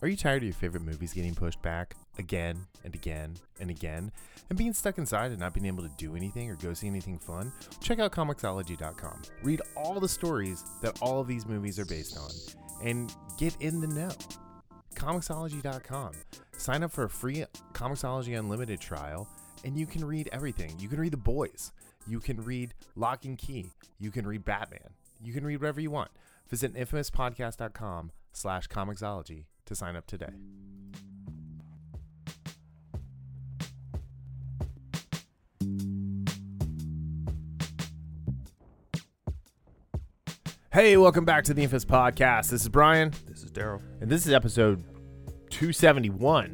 Are you tired of your favorite movies getting pushed back again and again and again and being stuck inside and not being able to do anything or go see anything fun? Check out Comixology.com. Read all the stories that all of these movies are based on and get in the know. Comixology.com. Sign up for a free Comixology Unlimited trial and you can read everything. You can read The Boys. You can read Locke and Key. You can read Batman. You can read whatever you want. Visit infamouspodcast.com slash Comixology to sign up today. Hey, welcome back to the Infamous Podcast. This is Brian, This is Darryl and this is episode 271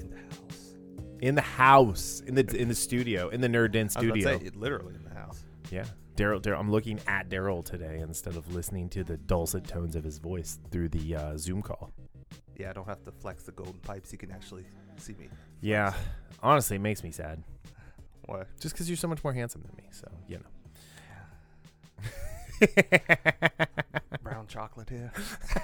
in the house. in the house, in the in the studio, in the Nerd Den I was about to studio. say, it- literally in the house. Yeah, Darryl. Darryl. I'm looking at Darryl today instead of listening to the dulcet tones of his voice through the uh, Zoom call. Yeah, I don't have to flex the golden pipes. You can actually see me. Yeah, honestly, it makes me sad. What? Just because you're so much more handsome than me. So you know. Brown chocolate here.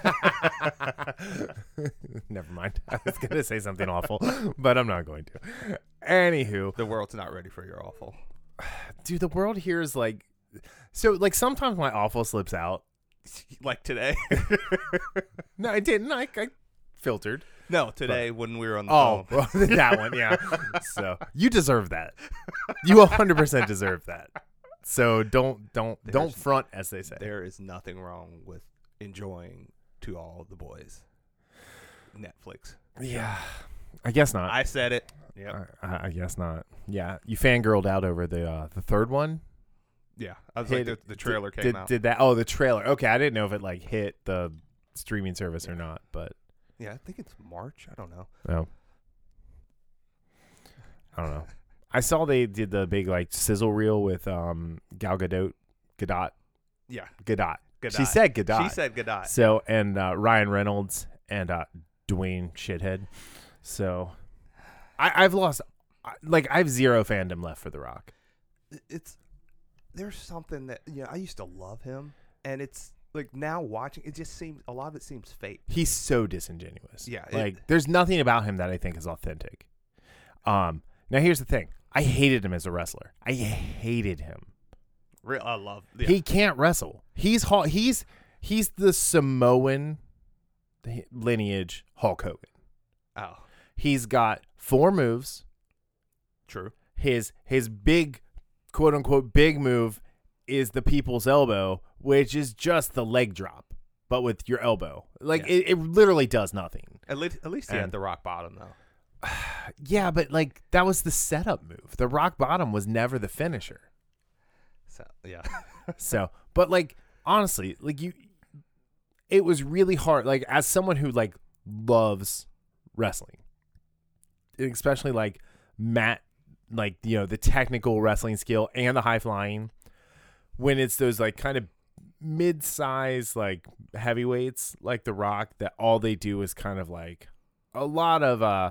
Never mind. I was gonna say something awful, but I'm not going to. Anywho, The world's not ready for your awful. dude, the world here is like, so like sometimes my awful slips out. like today. No, I didn't. I, I filtered. no, today when we were on the Oh, phone. well, that one, yeah. So you deserve that. You 100% deserve that. So don't don't don't There's- front, as they say. There is nothing wrong with enjoying to all the boys. Netflix. Yeah, I guess not. I said it. Yep. I, I guess not. Yeah, you fangirled out over the uh, the third one. Yeah. I was Hit- like, the, the trailer came did, out. Did that? Oh, the trailer. Okay, I didn't know if it like hit the streaming service or not, but yeah, I think it's March. I don't know. no. I don't know. I saw they did the big like sizzle reel with um Gal Gadot, Gadot, Yeah. Gadot. She said Gadot. She said Gadot. So and uh, Ryan Reynolds and uh, Dwayne Shithead. So I, I've lost like I have zero fandom left for The Rock. it's there's something that you know I used to love him, and it's like now watching it just seems a lot of it seems fake. He's so disingenuous. Yeah, it- like there's nothing about him that I think is authentic. Um, now here's the thing: I hated him as a wrestler. I hated him. Real, I love. Yeah. He can't wrestle. He's he's he's the Samoan lineage Hulk Hogan. oh, He's got four moves. true. his his big quote unquote big move is the people's elbow, which is just the leg drop, but with your elbow. Like Yeah. it, it literally does nothing. At least at least he And- had the rock bottom though. Yeah, but like that was the setup move. The rock bottom was never the finisher. So yeah, So, but like honestly, like you it was really hard like as someone who like loves wrestling. Especially like Matt like you know the technical wrestling skill and the high flying when it's those like kind of mid-size like heavyweights like the rock that all they do is kind of like a lot of uh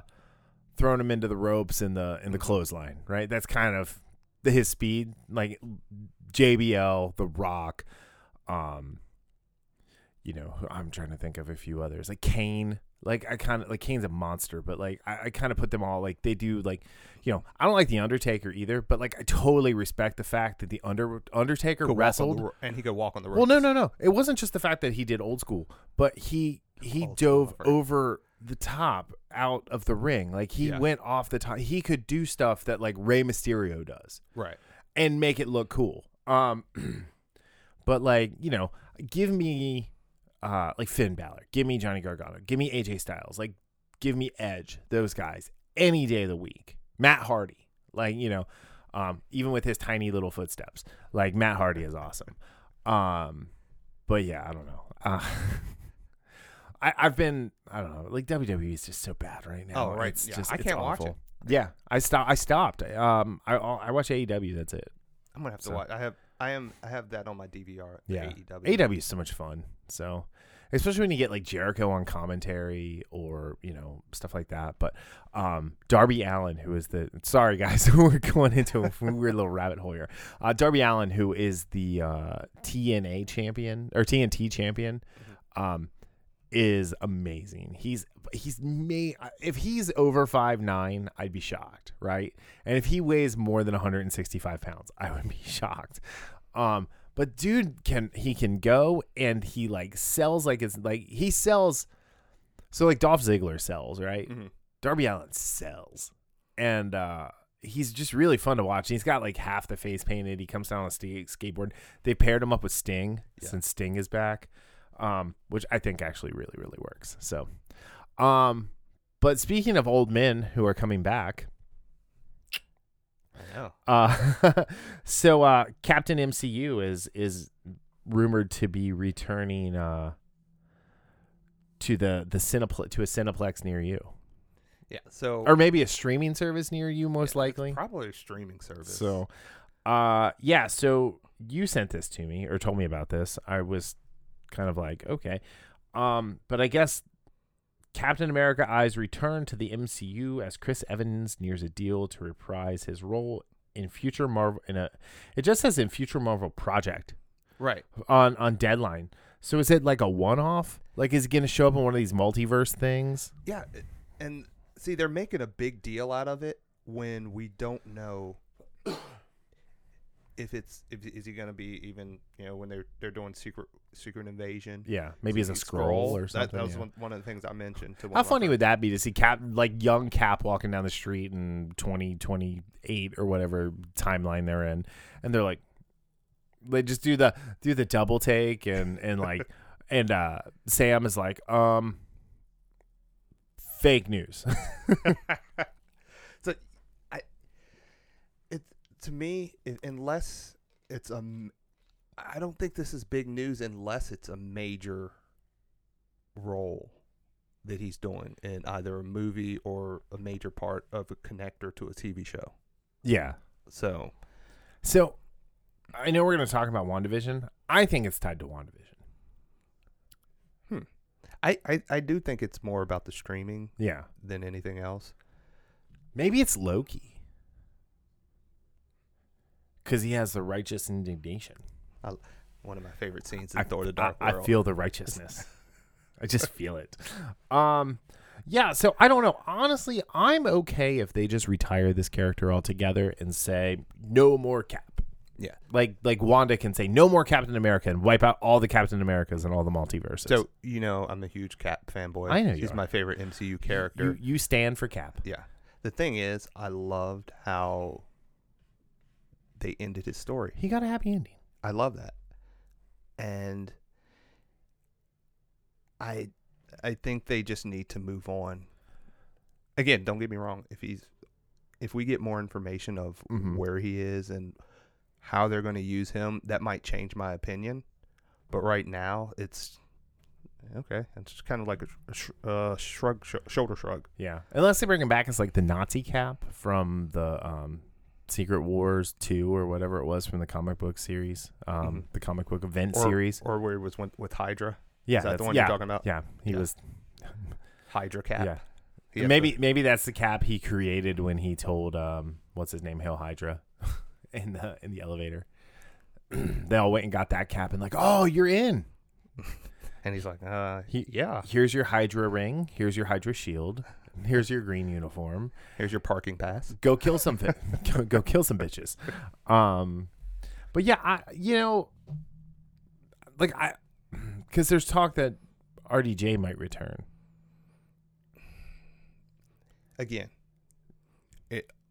throwing them into the ropes in the in the clothesline right? That's kind of the his speed. Like JBL the rock um you know I'm trying to think of a few others. Like Kane like I kind of like Kane's a monster but like I, I kind of put them all like they do like you know I don't like the Undertaker either but like I totally respect the fact that the Under Undertaker Could walk on wrestled the ro- and he could walk on the. well, no, ropes. no, no. It wasn't just the fact that he did old school, but he he Old school, dove right. over the top out of the ring. Like he Yeah. went off the top. He could do stuff that like Rey Mysterio does Right. and make it look cool. Um, but like you know, give me uh like Finn Balor, give me Johnny Gargano, give me AJ Styles, like give me Edge, those guys any day of the week. Matt Hardy, like you know, um, even with his tiny little footsteps, like Matt Hardy is awesome. Um, but yeah, I don't know. Uh, I I've been I don't know like WWE is just so bad right now. Oh, right. It's Yeah, just I can't watch it. Yeah, I stopped. I stopped. Um, I I watch AEW. That's it. I'm gonna have to watch. I have I am. I have that on my DVR. Yeah. AEW. Is so much fun. So, especially when you get like Jericho on commentary or you know stuff like that. But um, Darby Allin, who is the sorry guys, we're going into a weird little rabbit hole here. Uh, Darby Allin, who is the uh, TNA champion or TNT champion, um, is amazing. He's he's made if he's over five nine, I'd be shocked, right? And if he weighs more than 165 pounds, I would be shocked. Um, but dude can he can go and he like sells like it's like he sells. So like Dolph Ziggler sells, right? Mhm. Darby Allin sells, and uh, he's just really fun to watch. He's got like half the face painted. He comes down on a skateboard. They paired him up with Sting Yeah. since Sting is back, um, which I think actually really really works. So, um, but speaking of old men who are coming back, I know. uh, so uh, Captain MCU is is rumored to be returning uh, to the the Cineplex to a Cineplex near you, Yeah. So or maybe a streaming service near you, most yeah, likely. probably a streaming service. So, uh, yeah. So you sent this to me or told me about this. I was kind of like, okay, um, but I guess Captain America eyes return to the MCU as Chris Evans nears a deal to reprise his role in future Marvel. In a, it just says in future Marvel project right. on on Deadline. So is it like a one off? Like, is it going to show up in one of these multiverse things? Yeah, and see, they're making a big deal out of it when we don't know if it's if is he going to be even you know when they're they're doing secret secret invasion. Yeah, maybe as a he Skrull or something. that was yeah. one, one of the things I mentioned. To How funny would that be to see Cap, like young Cap, walking down the street in twenty twenty eight or whatever timeline they're in, and they're like, they just do the do the double take and and like, and uh Sam is like, um, fake news. so I it to me unless it's a, I don't think this is big news unless it's a major role that he's doing in either a movie or a major part of a connector to a TV show. yeah. So So, I know we're gonna talk about WandaVision. I think it's tied to WandaVision. Hmm. I, I, I do think it's more about the streaming Yeah. than anything else. Maybe it's Loki. Because he has the righteous indignation. One of my favorite scenes in I, Thor: The Dark I World. feel the righteousness. I just feel it. Um, yeah. So I don't know. Honestly, I'm okay if they just retire this character altogether and say no more Cap. Yeah. Like like Wanda can say no more Captain America and wipe out all the Captain Americas and all the multiverses. So you know I'm a huge Cap fanboy. I know he's my favorite MCU character. you you stand for Cap. Yeah. The thing is, I loved how they ended his story. He got a happy ending. I love that. And I I think they just need to move on. Again, don't get me wrong, if he's if we get more information of Mhm. where he is and how they're going to use him, that might change my opinion. But right now, it's okay. It's just kind of like a sh- uh, shrug, sh- shoulder shrug. Yeah. Unless they bring him back as like the Nazi Cap from the um, Secret Wars two or whatever it was from the comic book series, um, Mhm. the comic book event Or- series. or where it was with, with Hydra. Yeah, Is that the one yeah, you're talking about? Yeah, he Yeah. was. Hydra Cap. Yeah, He maybe maybe that's the cap he created when he told um what's his name Hail Hydra in the in the elevator. they all went and got that cap and like, oh, you're in. and he's like, uh, He- yeah. Here's your Hydra ring. Here's your Hydra shield. Here's your green uniform. Here's your parking pass. Go kill some fi- go, go kill some bitches. Um, but yeah, I you know, like I, because there's talk that RDJ might return. Again,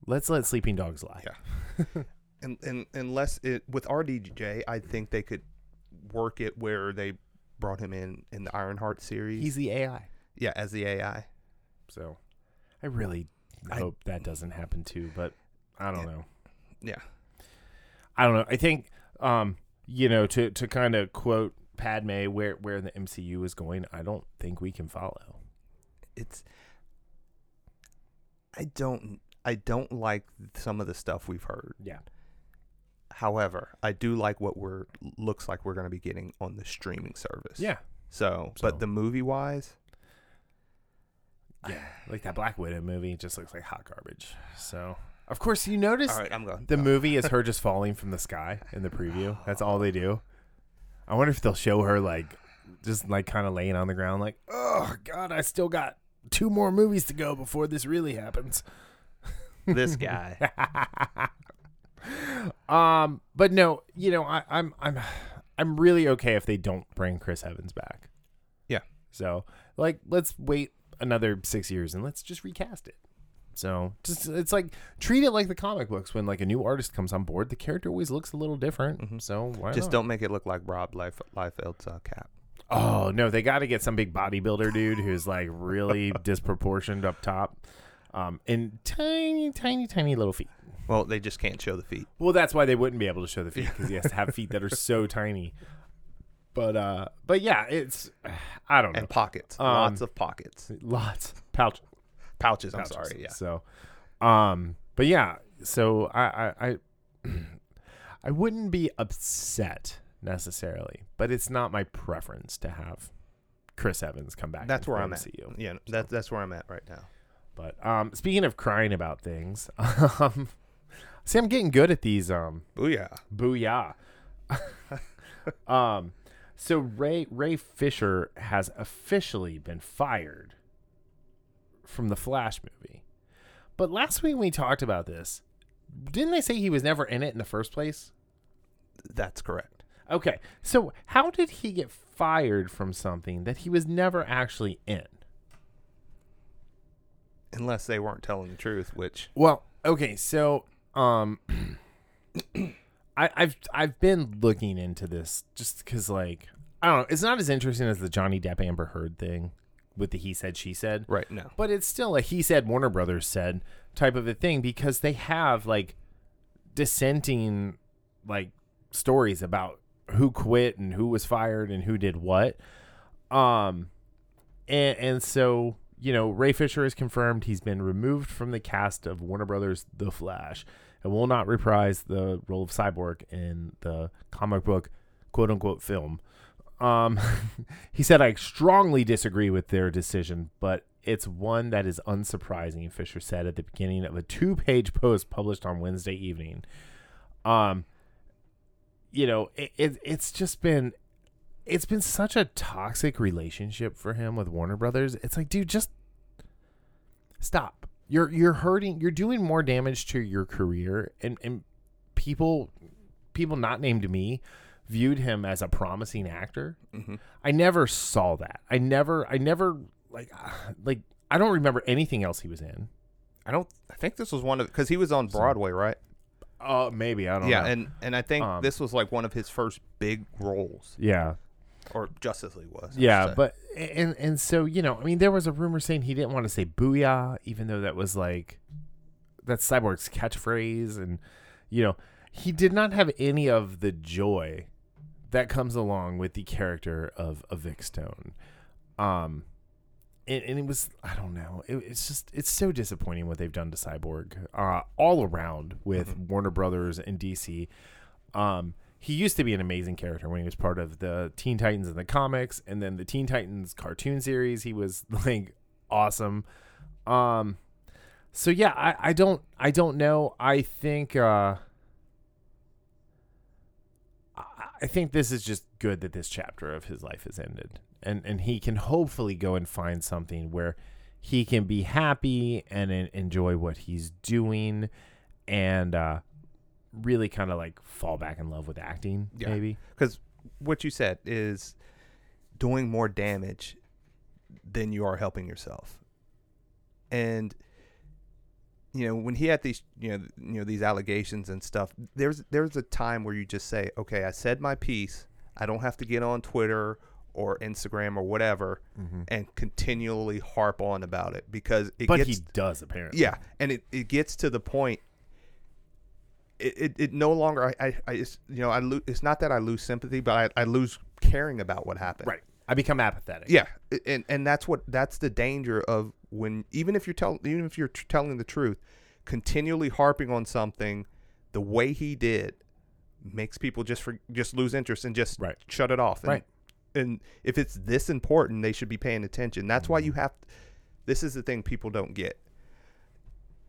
Let's let sleeping dogs lie. Yeah. and, and unless it with RDJ, I think they could work it where they brought him in in the Ironheart series. He's the AI. yeah, as the AI. So I really I- hope that doesn't happen too, but I don't Yeah. know. Yeah. I don't know. I think um, you know, to to kind of quote Padme where where the MCU is going, I don't think we can follow. It's I don't I don't like some of the stuff we've heard. Yeah. However, I do like what we're looks like we're going to be getting on the streaming service. Yeah. So, So- but the movie wise, Yeah. Like that Black Widow movie just looks like hot garbage. So, of course, you notice all right, I'm going. the movie is her just falling from the sky in the preview. That's all they do. I wonder if they'll show her like just like kind of laying on the ground, like, oh god, I still got two more movies to go before this really happens. this guy. Um, but no, you know, I, I'm I'm I'm really okay if they don't bring Chris Evans back. Yeah. So like, let's wait another six years and let's just recast it. So just it's like treat it like the comic books when like a new artist comes on board, the character always looks a little different. Mhm. So why Just not? don't make it look like Rob Life Liefeld's uh, cap. Oh no, they got to get some big bodybuilder dude who's like really disproportioned up top, um, and tiny, tiny, tiny little feet. Well, they just can't show the feet. Well, that's why they wouldn't be able to show the feet because he has to have feet that are so tiny. But uh, but yeah, it's I don't know, And pockets. Um, Lots of pockets. lots pouch Pouches, I'm pouches. sorry. Yeah. So, um, but yeah, so I I I, I wouldn't be upset necessarily, but it's not my preference to have Chris Evans come back. That's where I'm at. MCU. Yeah, that, that's where I'm at right now. But um, speaking of crying about things, um, see, I'm getting good at these. Um, Booyah. booyah. um, so Ray Ray Fisher has officially been fired from the Flash movie. But last week we talked about this, didn't they say he was never in it in the first place? That's correct. Okay, so how did he get fired from something that he was never actually in? Unless they weren't telling the truth, which Well, okay, so um I I've I've been looking into this just cuz like I don't know, it's not as interesting as the Johnny Depp Amber Heard thing with the he said she said, right now. but it's still a he said Warner Brothers said type of a thing because they have like dissenting like stories about who quit and who was fired and who did what. Um and and so you know Ray Fisher is confirmed he's been removed from the cast of Warner Brothers The Flash and will not reprise the role of Cyborg in the comic book quote unquote film. Um, he said, I strongly disagree with their decision, but it's one that is unsurprising, Fisher said at the beginning of a two page post published on Wednesday evening. Um, you know, it, it, it's just been. It's been such a toxic relationship for him with Warner Brothers. It's like, dude, just stop. You're you're hurting. You're doing more damage to your career, and and people people not named me viewed him as a promising actor. hmm I never saw that. I never, I never like, like I don't remember anything else he was in. I don't. I think this was one of because he was on Broadway, right? Uh, maybe I don't Yeah, know. and and I think Um, this was like one of his first big roles, yeah, or Justice League was. I yeah, but and and so you know, I mean, there was a rumor saying he didn't want to say "booyah," even though that was like that's Cyborg's catchphrase, and you know, he did not have any of the joy that comes along with the character of a Vic Stone. Um, and, and it was I don't know. It, it's just it's so disappointing what they've done to Cyborg uh, all around with Warner Brothers and DC. Um, he used to be an amazing character when he was part of the Teen Titans in the comics, and then the Teen Titans cartoon series. He was like awesome. Um, so yeah, I, I don't I don't know. I think uh, I- think this is just good that this chapter of his life has ended, and and he can hopefully go and find something where he can be happy and en- enjoy what he's doing, and uh, really kind of like fall back in love with acting. Yeah. Maybe because what you said is doing more damage than you are helping yourself and you know when he had these you know you know these allegations and stuff there's there's a time where you just say okay i said my piece i don't have to get on twitter or instagram or whatever mm-hmm. and continually harp on about it because it but gets he does apparently. yeah, and it, it gets to the point. It, it, it no longer I, I, I you know I lose. It's not that I lose sympathy, but I, I lose caring about what happened. right. I become apathetic. Yeah, and and that's what that's the danger of when even if you're telling even if you're tr- telling the truth, continually harping on something the way he did makes people just for, just lose interest and just Right. shut it off. And, Right. And if it's this important, they should be paying attention. That's why you Mm-hmm. have. This is the thing people don't get.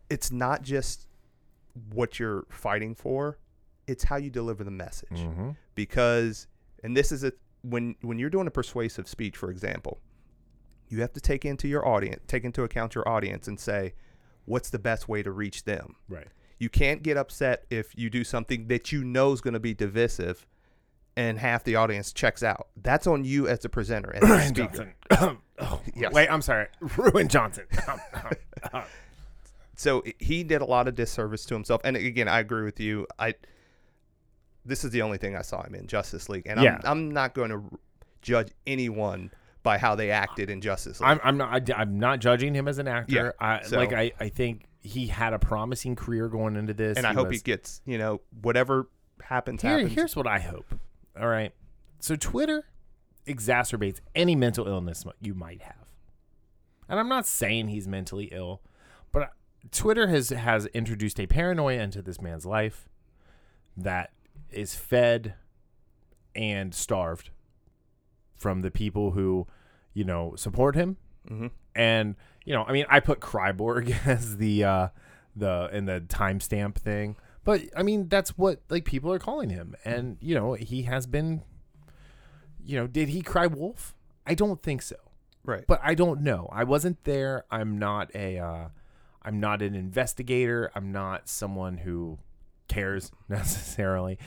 It's not just what you're fighting for; it's how you deliver the message Mm-hmm. because and this is a when when you're doing a persuasive speech for example you have to take into your audience take into account your audience and say what's the best way to reach them Right. you can't get upset if you do something that you know is going to be divisive and half the audience checks out that's on you as a presenter and speaker Johnson. oh, Yes. Wait, I'm sorry. Ruin Johnson. Um, um, um. So he did a lot of disservice to himself and again i agree with you i this is the only thing i saw him in justice league and Yeah. I'm, I'm not going to judge anyone by how they acted in justice league I'm, I'm not. I, am not judging him as an actor. Yeah, I, so- like I, I think he had a promising career going into this, and I hope was- he gets you know whatever happens Here, happens. here's what I hope. All right. So Twitter exacerbates any mental illness you might have. And I'm not saying he's mentally ill, Twitter has has introduced a paranoia into this man's life that is fed and starved from the people who, you know, support him Mhm. and you know, I mean, I put Cryborg as the uh the in the timestamp thing, but I mean, that's what like people are calling him, and you know, he has been. You know, did he cry wolf? I don't think so, right. but I don't know. I wasn't there. I'm not a. Uh, I'm not an investigator. I'm not someone who cares necessarily.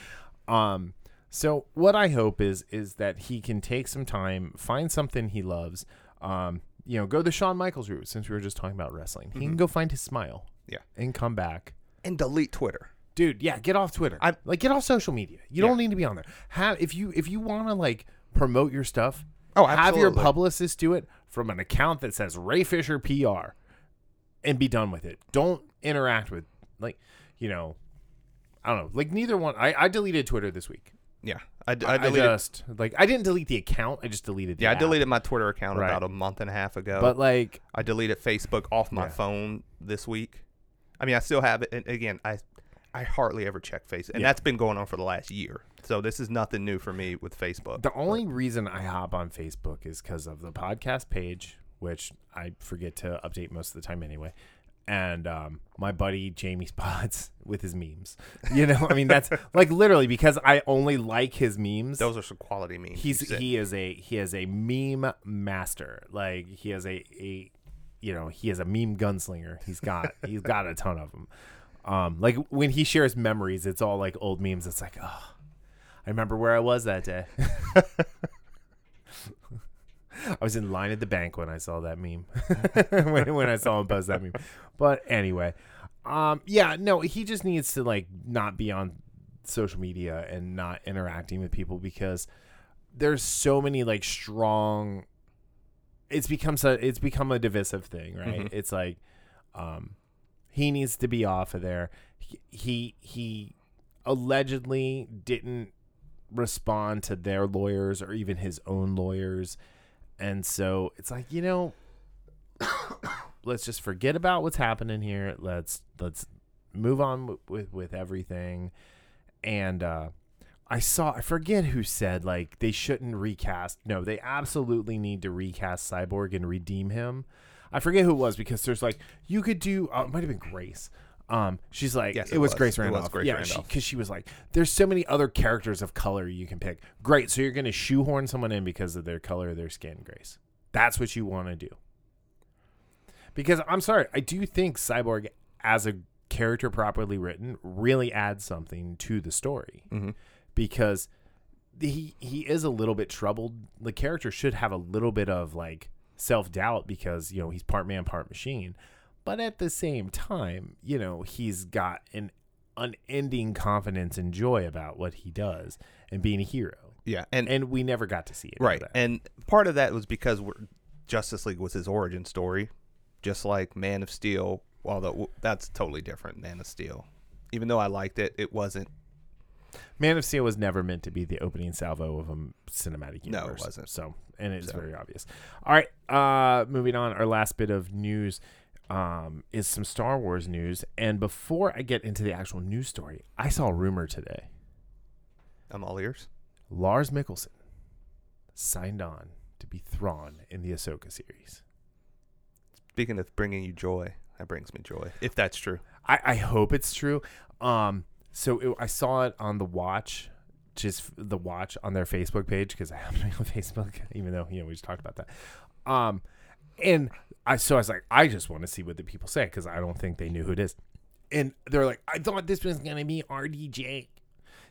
Um, so what I hope is is that he can take some time, find something he loves. Um, you know, go the Shawn Michaels route since we were just talking about wrestling. He can go find his smile. Yeah. And come back. and delete Twitter. Dude, yeah, get off Twitter. I- like get off social media. You Yeah. don't need to be on there. Have if you if you want to like promote your stuff, Oh, absolutely. have your publicist do it from an account that says Ray Fisher PR and be done with it. Don't interact with like, you know, I don't know. Like neither one I, I deleted Twitter this week. Yeah, I, I, I deleted. just like I didn't delete the account. I just deleted the yeah, I deleted my Twitter account Right. about a month and a half ago. But like I deleted Facebook off my Yeah. phone this week. I mean, I still have it. And again, I I hardly ever check Facebook, and Yeah. that's been going on for the last year. So this is nothing new for me with Facebook. The only reason I hop on Facebook is because of the podcast page, which I forget to update most of the time anyway. And um, my buddy Jamie Spots with his memes. You know, I mean, that's like literally because I only like his memes. Those are some quality memes. He's he is a he is a meme master. Like he is a, a you know he is a meme gunslinger. He's got he's got a ton of them. Um, like when he shares memories, it's all like old memes. It's like oh, I remember where I was that day. I was in line at the bank when I saw that meme. when, when I saw him post that meme. But anyway, um, yeah, no, he just needs to like not be on social media and not interacting with people because there's so many like strong. It's become so it's become a divisive thing, right? Mhm. It's like, um, he needs to be off of there. He he, he allegedly didn't respond to their lawyers or even his own lawyers. And so it's like, you know, let's just forget about what's happening here. Let's let's move on with with, everything. And uh I saw I forget who said like they shouldn't recast. No, they absolutely need to recast Cyborg and redeem him. I forget who it was because there's like you could do uh, it might have been Grace. Um, she's like, Yes, it, it was, was. Grace It was Randolph. Grace yeah, because she was like, there's so many other characters of color you can pick. Great, so you're gonna shoehorn someone in because of their color their skin, Grace. That's what you want to do. Because I'm sorry, I do think Cyborg as a character properly written really adds something to the story Mhm. because he he is a little bit troubled. The character should have a little bit of like self doubt because you know he's part man, part machine. But at the same time, you know he's got an unending confidence and joy about what he does and being a hero. yeah, and And we never got to see it. right, and part of that was because we're, Justice League was his origin story, just like Man of Steel. Although that's totally different, Man of Steel. Even though I liked it, it wasn't. Man of Steel was never meant to be the opening salvo of a cinematic universe. No, it wasn't. So, and it's So. very obvious. All right, uh, moving on. Our last bit of news um, is some Star Wars news. And before I get into the actual news story, I saw a rumor today. I'm all ears. Lars Mikkelsen signed on to be Thrawn in the Ahsoka series. Speaking of bringing you joy, that brings me joy. If that's true. I, I hope it's true. Um, so it, I saw it on the Watch, just the Watch on their Facebook page because I have to be on Facebook, even though you know we just talked about that. Um, and I so I was like, I just want to see what the people say because I don't think they knew who it is. And they're like, I thought this was gonna be RDJ.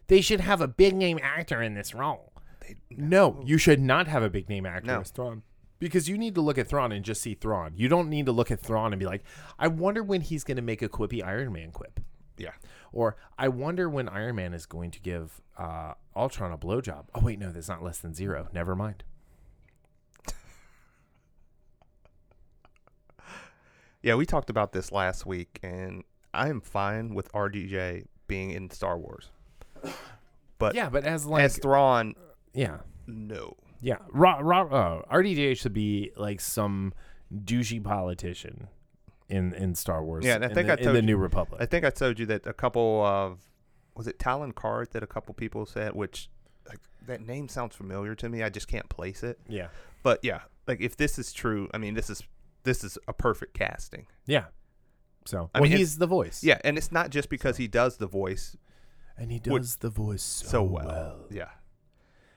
They should have a big name actor in this role. They, No, you should not have a big name actor No. as Thrawn. Because you need to look at Thrawn and just see Thrawn. You don't need to look at Thrawn and be like, I wonder when he's going to make a quippy Iron Man quip. yeah. Or I wonder when Iron Man is going to give uh, Ultron a blowjob. Oh, wait, no, that's not less than zero. Never mind. Yeah, we talked about this last week, and I am fine with RDJ being in Star Wars. But yeah, but as like, as Thrawn, yeah, no. yeah. Ra, ra, uh, RDJ should be like some douchey politician in, in Star Wars. Yeah, and I in think the, I in told the you- New Republic. I think I told you that a couple of was it Talon Karrde that a couple people said, which like that name sounds familiar to me. I just can't place it. yeah, But yeah, like if this is true, I mean this is this is a perfect casting. yeah. So, I well, mean, he's the voice. Yeah, and it's not just because he does the voice and he does the voice so, so well. well. Yeah.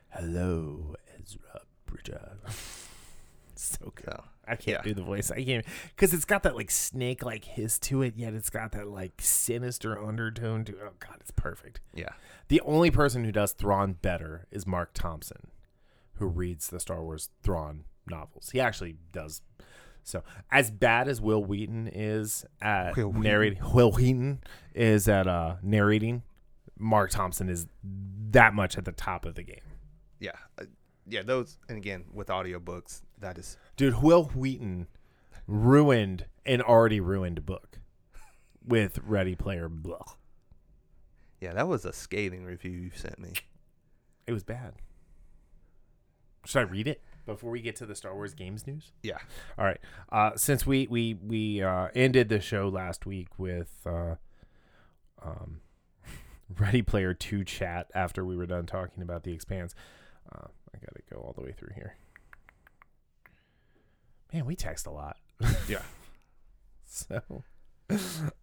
Hello, Ezra Bridger. so good. So I can't Yeah. do the voice. I can't because it's got that like snake like hiss to it, yet it's got that like sinister undertone to it. Oh god, it's perfect. yeah. The only person who does Thrawn better is Marc Thompson, who reads the Star Wars Thrawn novels. He actually does. So as bad as Wil Wheaton is at Wil Wheaton. narrating, Wil Wheaton is at uh, narrating. Marc Thompson is that much at the top of the game. Yeah. Uh, yeah, those and again with audiobooks, that is Dude, Wil Wheaton ruined an already ruined book with Ready Player Blah. Yeah, that was a scathing review you sent me. It was bad. Should I read it before we get to the Star Wars games news? Yeah. All right. Uh, since we we we uh, ended the show last week with uh, um, Ready Player Two chat after we were done talking about the Expanse, uh, I got to go all the way through here. Man, we text a lot. Yeah. So,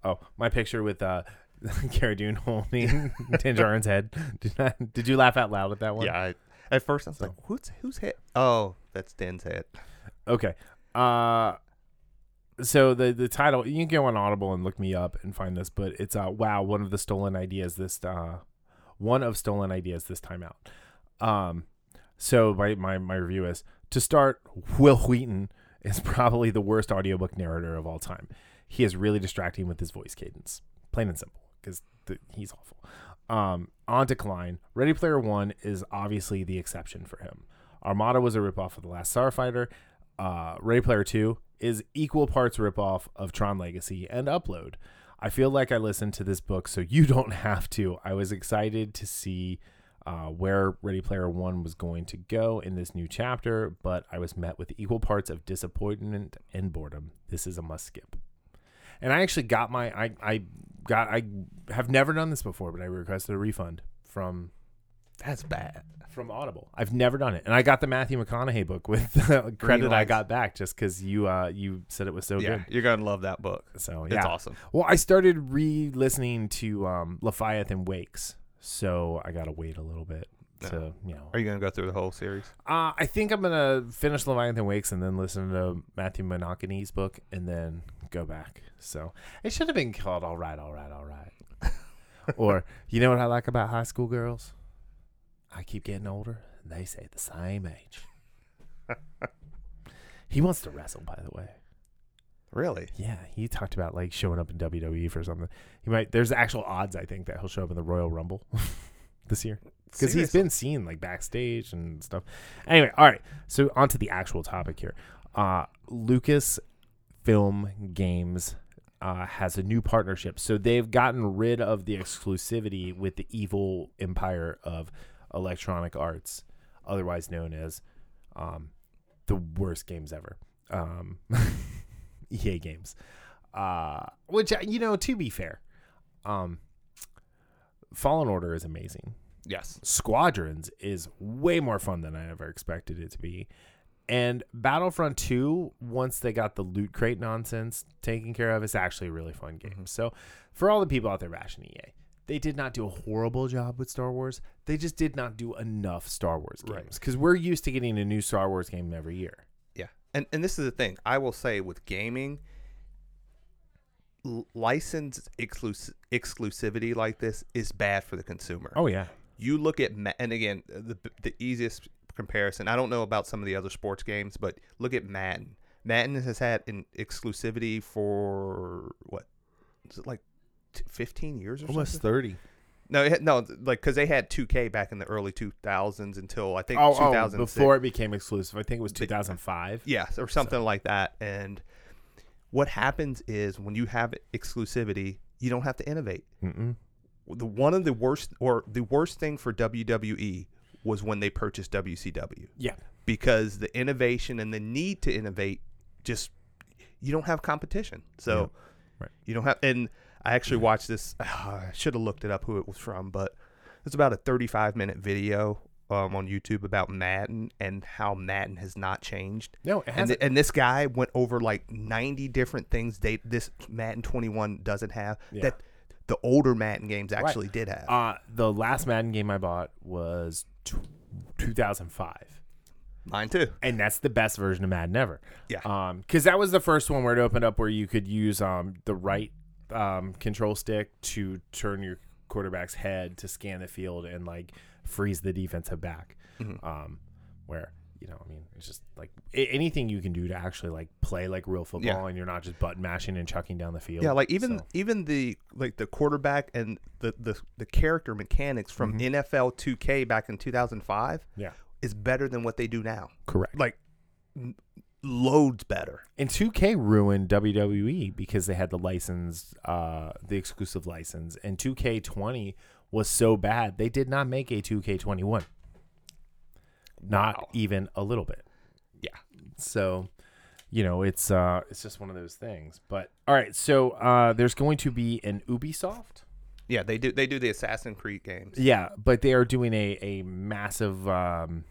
oh, my picture with uh, Cara Dune holding Din Djarin's head. Did, I, did you laugh out loud at that one? Yeah. I, at first I was So- like, who's whose head? Oh, that's Den's head. Okay. Uh so the the title you can go on Audible and look me up and find this, but it's uh wow, one of the stolen ideas this uh one of stolen ideas this time out. Um so my my, my review is to start, Wil Wheaton is probably the worst audiobook narrator of all time. He is really distracting with his voice cadence. Plain and simple, because he's awful. Um, on decline, Ready Player One is obviously the exception for him. Armada was a ripoff of The Last Starfighter. Uh, Ready Player Two is equal parts ripoff of Tron Legacy and Upload. I feel like I listened to this book, so you don't have to. I was excited to see uh, where Ready Player One was going to go in this new chapter, but I was met with equal parts of disappointment and boredom. This is a must skip. And I actually got my I I got I have never done this before, but I requested a refund from That's bad. from Audible. I've never done it, and I got the Matthew McConaughey book with the credit I got back just because you uh you said it was so yeah, good. you're gonna love that book. So It's yeah, awesome. well, I started re-listening to um, Leviathan Wakes, so I gotta wait a little bit to you know. Are you gonna go through the whole series? Uh, I think I'm gonna finish Leviathan Wakes and then listen to Matthew McConaughey's book and then go back. So it should have been called "All Right, All Right, All Right," or you know what I like about high school girls? I keep getting older. and They say the same age. he wants to wrestle, by the way. Really? Yeah, he talked about like showing up in WWE for something. He might. There's actual odds I think that he'll show up in the Royal Rumble this year because he's been seen like backstage and stuff. Anyway, all right. So on to the actual topic here. Uh, Lucas Film Games uh, has a new partnership. So they've gotten rid of the exclusivity with the evil empire of Electronic Arts, otherwise known as um, the worst games ever. Um, EA games. Uh, which, you know, to be fair, um, Fallen Order is amazing. Yes. Squadrons is way more fun than I ever expected it to be. And Battlefront 2, once they got the loot crate nonsense taken care of, it's actually a really fun game. Mm-hmm. So, for all the people out there bashing EA, they did not do a horrible job with Star Wars. They just did not do enough Star Wars games because we're used to getting a new Star Wars game every year. Yeah, and and this is the thing I will say with gaming, license exclus- exclusivity like this is bad for the consumer. Oh, yeah. You look at and again the the easiest comparison. I don't know about some of the other sports games, but look at Madden. Madden has had an exclusivity for what? Is it like fifteen years or Almost something? 30. No, had, no, like because they had 2K back in the early 2000s until I think Oh, oh, before it became exclusive. I think it was But- 2005. Yeah, or something like that. And what happens is when you have exclusivity, you don't have to innovate. Mm-mm. The one of the worst or the worst thing for WWE was when they purchased WCW Yeah. because the innovation and the need to innovate just you don't have competition. So Right. you don't have and I actually watched this I should have looked it up who it was from, but it's about a 35 minute video um, on YouTube about Madden and how Madden has not changed No, it and, th- and this guy went over like 90 different things they this Madden 21 doesn't have Yeah. that the older Madden games actually did have. Uh, the last Madden game I bought was t- 2005, Mine too. and that's the best version of Madden ever. Yeah. Um, because that was the first one where it opened up where you could use um the right um control stick to turn your quarterback's head to scan the field and like freeze the defensive back. Mhm. Um, where you know, I mean, it's just like a- anything you can do to actually like play like real football, Yeah. and you're not just button mashing and chucking down the field. Yeah, like even So- even the like the quarterback and the the, the character mechanics from Mhm. NFL 2K back in 2005 yeah, is better than what they do now. correct. Like n- loads better. And 2K ruined WWE because they had the license, uh, the exclusive license, and 2K20 was so bad they did not make a 2K21. Not Wow. even a little bit. Yeah. So, you know, it's uh, it's just one of those things. But all right, so uh, there's going to be an Ubisoft. Yeah, they do they do the Assassin's Creed games. Yeah, but they are doing a a massive um,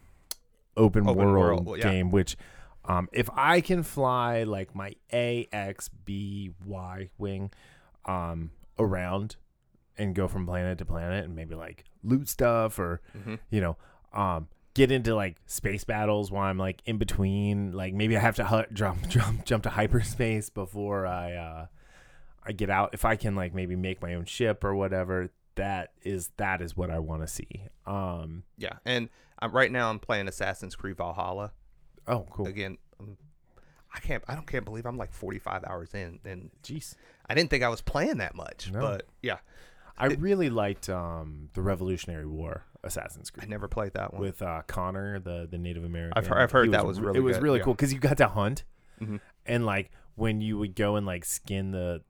open, Open world, world, well, yeah. game. Which, um, if I can fly like my AXBY wing, um, around and go from planet to planet and maybe like loot stuff or Mhm. you know, um, get into like space battles while I'm like in between. Like maybe I have to hu- jump jump jump to hyperspace before I uh, I get out. If I can like maybe make my own ship or whatever, that is that is what I want to see. Um, Yeah, and I'm, right now I'm playing Assassin's Creed Valhalla. oh, cool. Again, um, I can't I don't can't believe I'm like 45 hours in and Jeez, I didn't think I was playing that much, No. but yeah, I really liked um the Revolutionary War Assassin's Creed. I never played that one. with uh, Connor, the the Native American. I've heard- I've heard He that was re- really It was good, really yeah. cool because you got to hunt, Mhm. and like when you would go and like skin the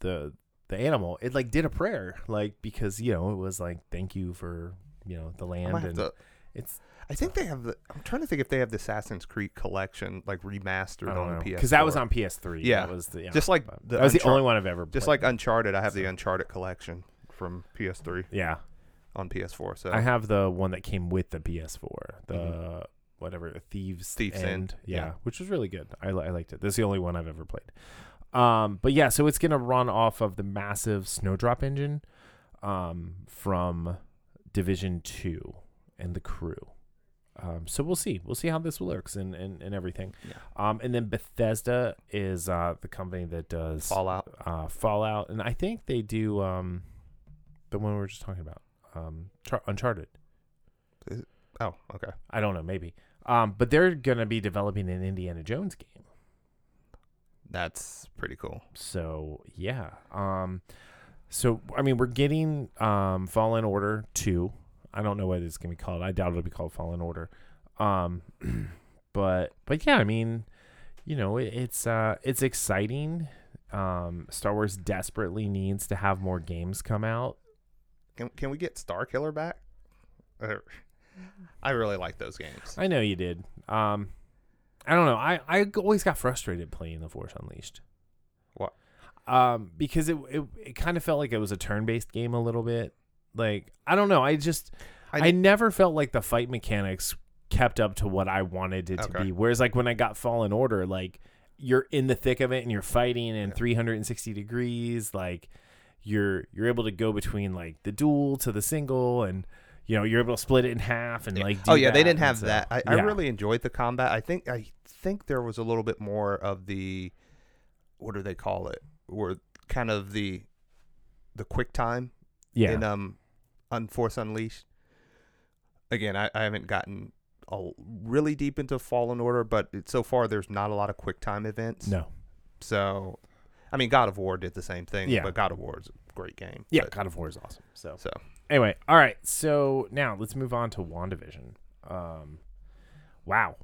the the animal, it like did a prayer, like because you know it was like thank you for you know the land and to- it's I think they have the. I'm trying to think if they have the Assassin's Creed collection like remastered on know PS. because that was on PS3. Yeah. that was the, yeah. Just like the that was the only one I've ever just played. like Uncharted. I have the Uncharted collection from PS3 yeah. On PS4. So I have the one that came with the PS4, the Mhm. whatever Thieves Thieves End, End, yeah, yeah. which was really good. I, I liked it. That's the only one I've ever played. Um, but yeah, so it's gonna run off of the massive Snowdrop engine, um, from Division Two and the Crew. Um, so we'll see. We'll see how this works and, and, and everything. Yeah. Um, and then Bethesda is uh, the company that does Fallout. uh, Fallout, and I think they do um, the one we were just talking about, um, Char- Uncharted. Oh, okay. I don't know, maybe. Um, but they're gonna be developing an Indiana Jones game. That's pretty cool. So yeah. Um, so I mean, we're getting um, Fallen Order two. I don't know what it's gonna be called. I doubt it'll be called Fallen Order. Um, but but yeah, I mean, you know, it, it's uh, it's exciting. Um, Star Wars desperately needs to have more games come out. Can can we get Starkiller back? I really like those games. I know you did. Um, I don't know. I, I always got frustrated playing The Force Unleashed. What? Um, because it, it it kind of felt like it was a turn based game a little bit. Like I don't know. I just I- I, never felt like the fight mechanics kept up to what I wanted it to Okay. be. Whereas like when I got Fallen Order, like you're in the thick of it and you're fighting in 360 degrees. Like you're you're able to go between like the duel to the single and you know you're able to split it in half and like. oh yeah, they didn't have so, that. I, I really enjoyed the combat. I think I think there was a little bit more of the what do they call it? Or kind of the the quick time yeah in um Unforce Unleashed. Again, I, I haven't gotten really deep into Fallen Order, but it, so far there's not a lot of quick time events. no So, I mean, God of War did the same thing. Yeah. but God of War is a great game. yeah but- God of War is awesome. So so anyway, all right. So now let's move on to WandaVision. Um, wow.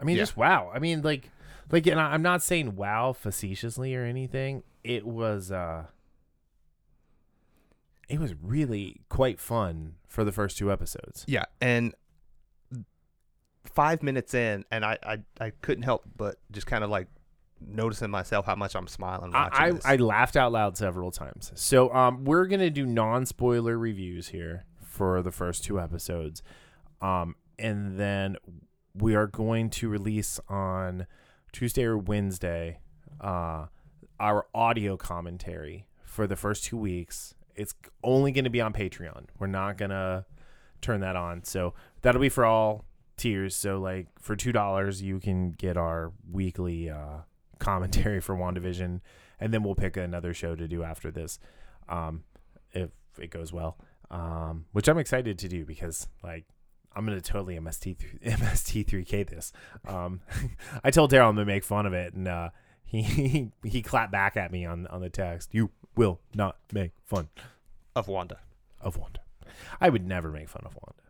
I mean, Yeah. just wow. I mean, like, like, and I'm not saying wow facetiously or anything. It was, uh, it was really quite fun for the first two episodes. yeah, and five minutes in, and I I, I couldn't help but just kind of like noticing myself how much I'm smiling watching I, this. I, I laughed out loud several times. So um, we're gonna do non spoiler reviews here for the first two episodes, um, and then we are going to release on Tuesday or Wednesday uh, our audio commentary for the first two weeks. It's only going to be on Patreon. We're not gonna turn that on, so that'll be for all tiers. So like for two dollars, you can get our weekly uh, commentary for WandaVision, and then we'll pick another show to do after this, um, if it goes well. Um, which I'm excited to do because like I'm gonna totally MST MST 3K this. Um, I told Darryl I'm gonna make fun of it, and uh, he, he clapped back at me on on the text. You will not make fun of Wanda. of Wanda. I would never make fun of. Wanda.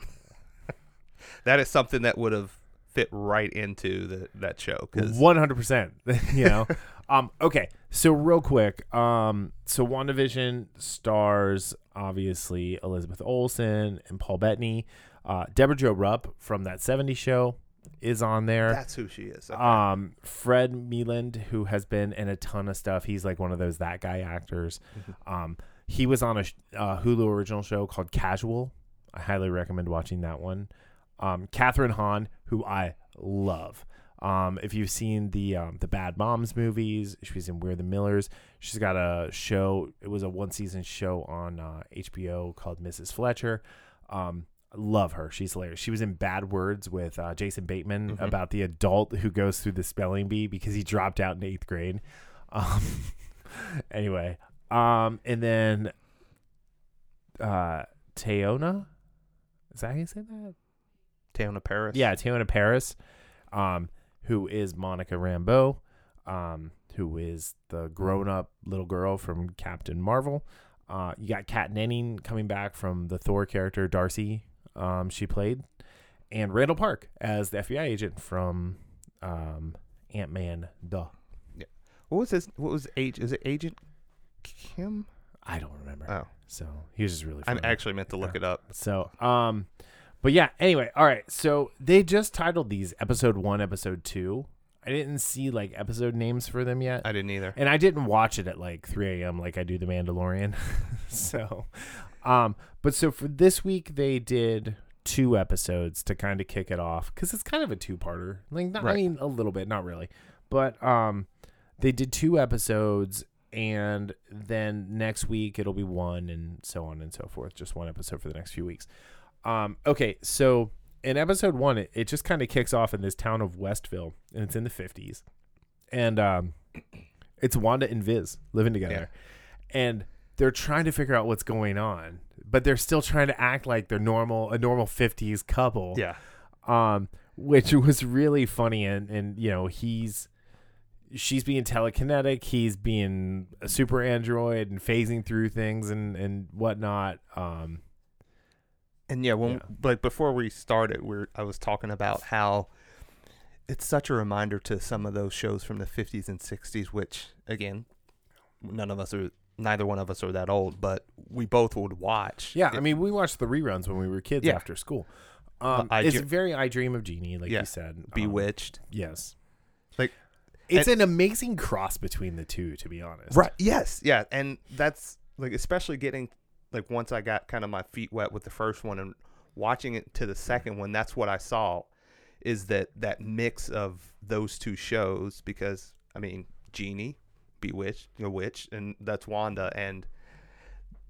That is something that would have fit right into the that show because One hundred percent. You know. um. Okay. So real quick. Um. So WandaVision stars obviously Elizabeth Olsen and Paul Bettany. Uh, Deborah Jo Rupp from that '70s show is on there. that's who she is. Okay. Um, Fred Melamed, who has been in a ton of stuff, he's like one of those that guy actors. Mhm. Um, he was on a uh, Hulu original show called Casual. I highly recommend watching that one. Um, Kathryn Hahn, who I love. Um, if you've seen the um, the Bad Moms movies, she's in We're the Millers. She's got a show. It was a one season show on uh, HBO called Mrs. Fletcher. Um, love her. She's hilarious. She was in Bad Words with uh, Jason Bateman Mhm. about the adult who goes through the spelling bee because he dropped out in eighth grade. Um, anyway, um, and then uh, Teyonah, is that how you say that? Teyonah Parris. Yeah, Teyonah Parris, um, who is Monica Rambeau, um, who is the grown-up little girl from Captain Marvel. Uh, you got Kat Dennings coming back from the Thor character Darcy, um, she played, and Randall Park as the FBI agent from um, Ant Man. Duh, What was his? What was age? Is it Agent Kim? I don't remember. Oh, So he was just really. I Funny. actually meant to look it up. So, um, but yeah. Anyway, all right. So they just titled these episode one, episode two. I didn't see like episode names for them yet, I didn't either. and I didn't watch it at like 3 a.m. like I do The Mandalorian. so, um, but so for this week they did two episodes to kind of kick it off because it's kind of a two-parter. Like, not, I mean, a little bit, not really, but um, they did two episodes. And then next week it'll be one, and so on and so forth. Just one episode for the next few weeks. Um, okay, so in episode one, it, it just kind of kicks off in this town of Westville, and it's in the 50s. And um, it's Wanda and Viz living together. And they're trying to figure out what's going on, but they're still trying to act like they're normal, a normal 50s couple. Yeah. Um, which was really funny. And, and, you know, he's, she's being telekinetic, he's being a super android and phasing through things and, and whatnot. Um, And yeah, when Yeah. like before we started, we I was talking about how it's such a reminder to some of those shows from the 50s and 60s, which again, none of us are, neither one of us are that old, but we both would watch. Yeah, I mean, we watched the reruns when we were kids Yeah. after school. Um, I it's very I Dream of Jeannie, like Yeah. you said. Um, Bewitched. yes. Like- it's an amazing cross between the two, to be honest. Right. Yes. Yeah. And that's like especially getting like once I got kind of my feet wet with the first one and watching it to the second one, that's what I saw is that that mix of those two shows because I mean Jeannie, Bewitched, know, Witch, and that's Wanda, and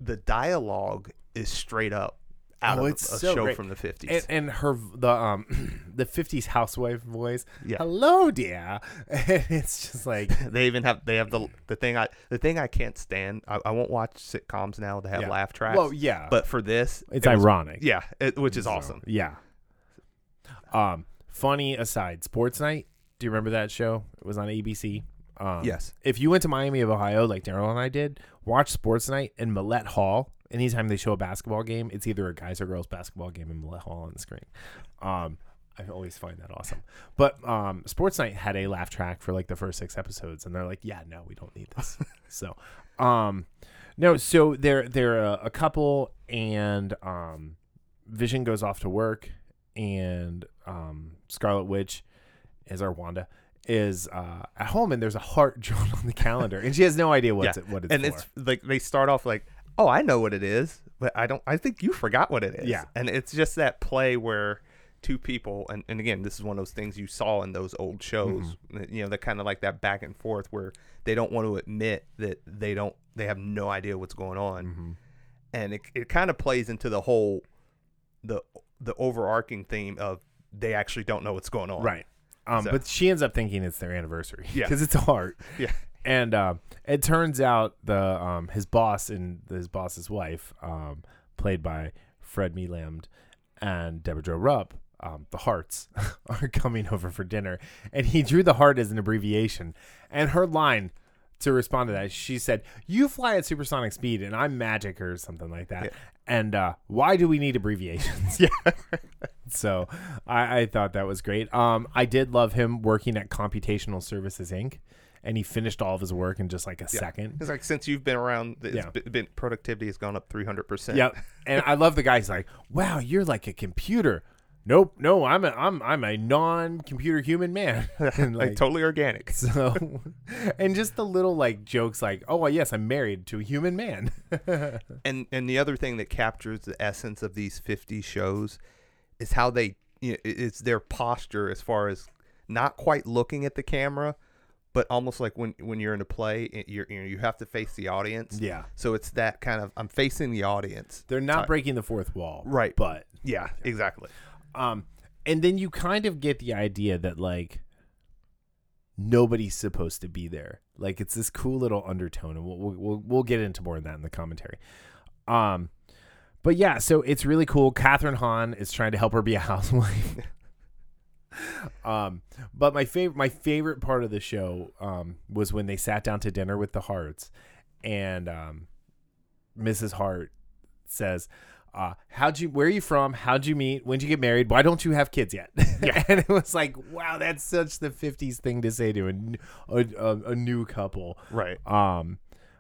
the dialogue is straight up out Oh, of it's a so show great. from the fifties. and, and her the um the 50s housewife voice Yeah. hello dear and it's just like they even have they have the the thing I the thing I can't stand. I, I won't watch sitcoms now that have Yeah. laugh tracks. well yeah but for this, it's it was- ironic yeah, it, which is So, awesome. yeah um funny aside sports night do you remember that show it was on abc um, Yes. if you went to miami of ohio like darryl and i did watch sports night in Millett hall anytime they show a basketball game it's either a guys or girls basketball game in Millett hall on the screen um I always find that awesome. But um, Sports Night had a laugh track for like the first six episodes, and they're like, "Yeah, no, we don't need this." so, um, no, so they're they're a, a couple, and um, Vision goes off to work, and um, Scarlet Witch, is our Wanda, is uh, at home, and there's a heart drawn on the calendar, and she has no idea what's yeah. it, what it's and for. it's like they start off like, "Oh, I know what it is," but I don't. I think you forgot what it is. Yeah. and it's just that play where two people, and, and again, this is one of those things you saw in those old shows. Mm-hmm. You know, that kind of like that back and forth where they don't want to admit that they don't. They have no idea what's going on, Mhm. and it it kind of plays into the whole the the overarching theme of they actually don't know what's going on. Right. Um, So- But she ends up thinking it's their anniversary. Yeah. Because it's a heart. Yeah. And uh, it turns out the um, his boss and his boss's wife, um, played by Fred Melamed and Deborah Jo Rupp, um, the Hearts, are coming over for dinner. And he drew the heart as an abbreviation. And her line to respond to that, she said, You fly at supersonic speed and I'm magic or something like that. Yeah. And uh, why do we need abbreviations? Yeah. So I, I thought that was great. Um, I did love him working at Computational Services Inc. And he finished all of his work in just like a Yeah. second. It's like since you've been around, it's Yeah. been, productivity has gone up three hundred percent. Yep. And I love the guy's like, "Wow, you're like a computer." Nope, no, I'm a I'm I'm a non-computer human man. and like, like, totally organic. so, and just the little like jokes like, "Oh, well, yes, I'm married to a human man." and and the other thing that captures the essence of these 50 shows is how they you know, it's their posture as far as not quite looking at the camera but almost like when when you're in a play you're, you know you have to face the audience yeah, so it's that kind of i'm facing the audience they're not type. breaking the fourth wall, Right. But yeah exactly Um, and then you kind of get the idea that like nobody's supposed to be there. Like it's this cool little undertone, and we'll we'll we'll, we'll get into more of that in the commentary. Um, but yeah, so it's really cool. Kathryn Hahn is trying to help her be a housewife. Um, but my favorite my favorite part of the show um was when they sat down to dinner with the Hearts, and um, Mrs. Hart says, uh, how'd you, where are you from? How'd you meet? When'd you get married? Why don't you have kids yet? Yeah. and it was like, wow, that's such the 50s thing to say to a a new couple. right Um,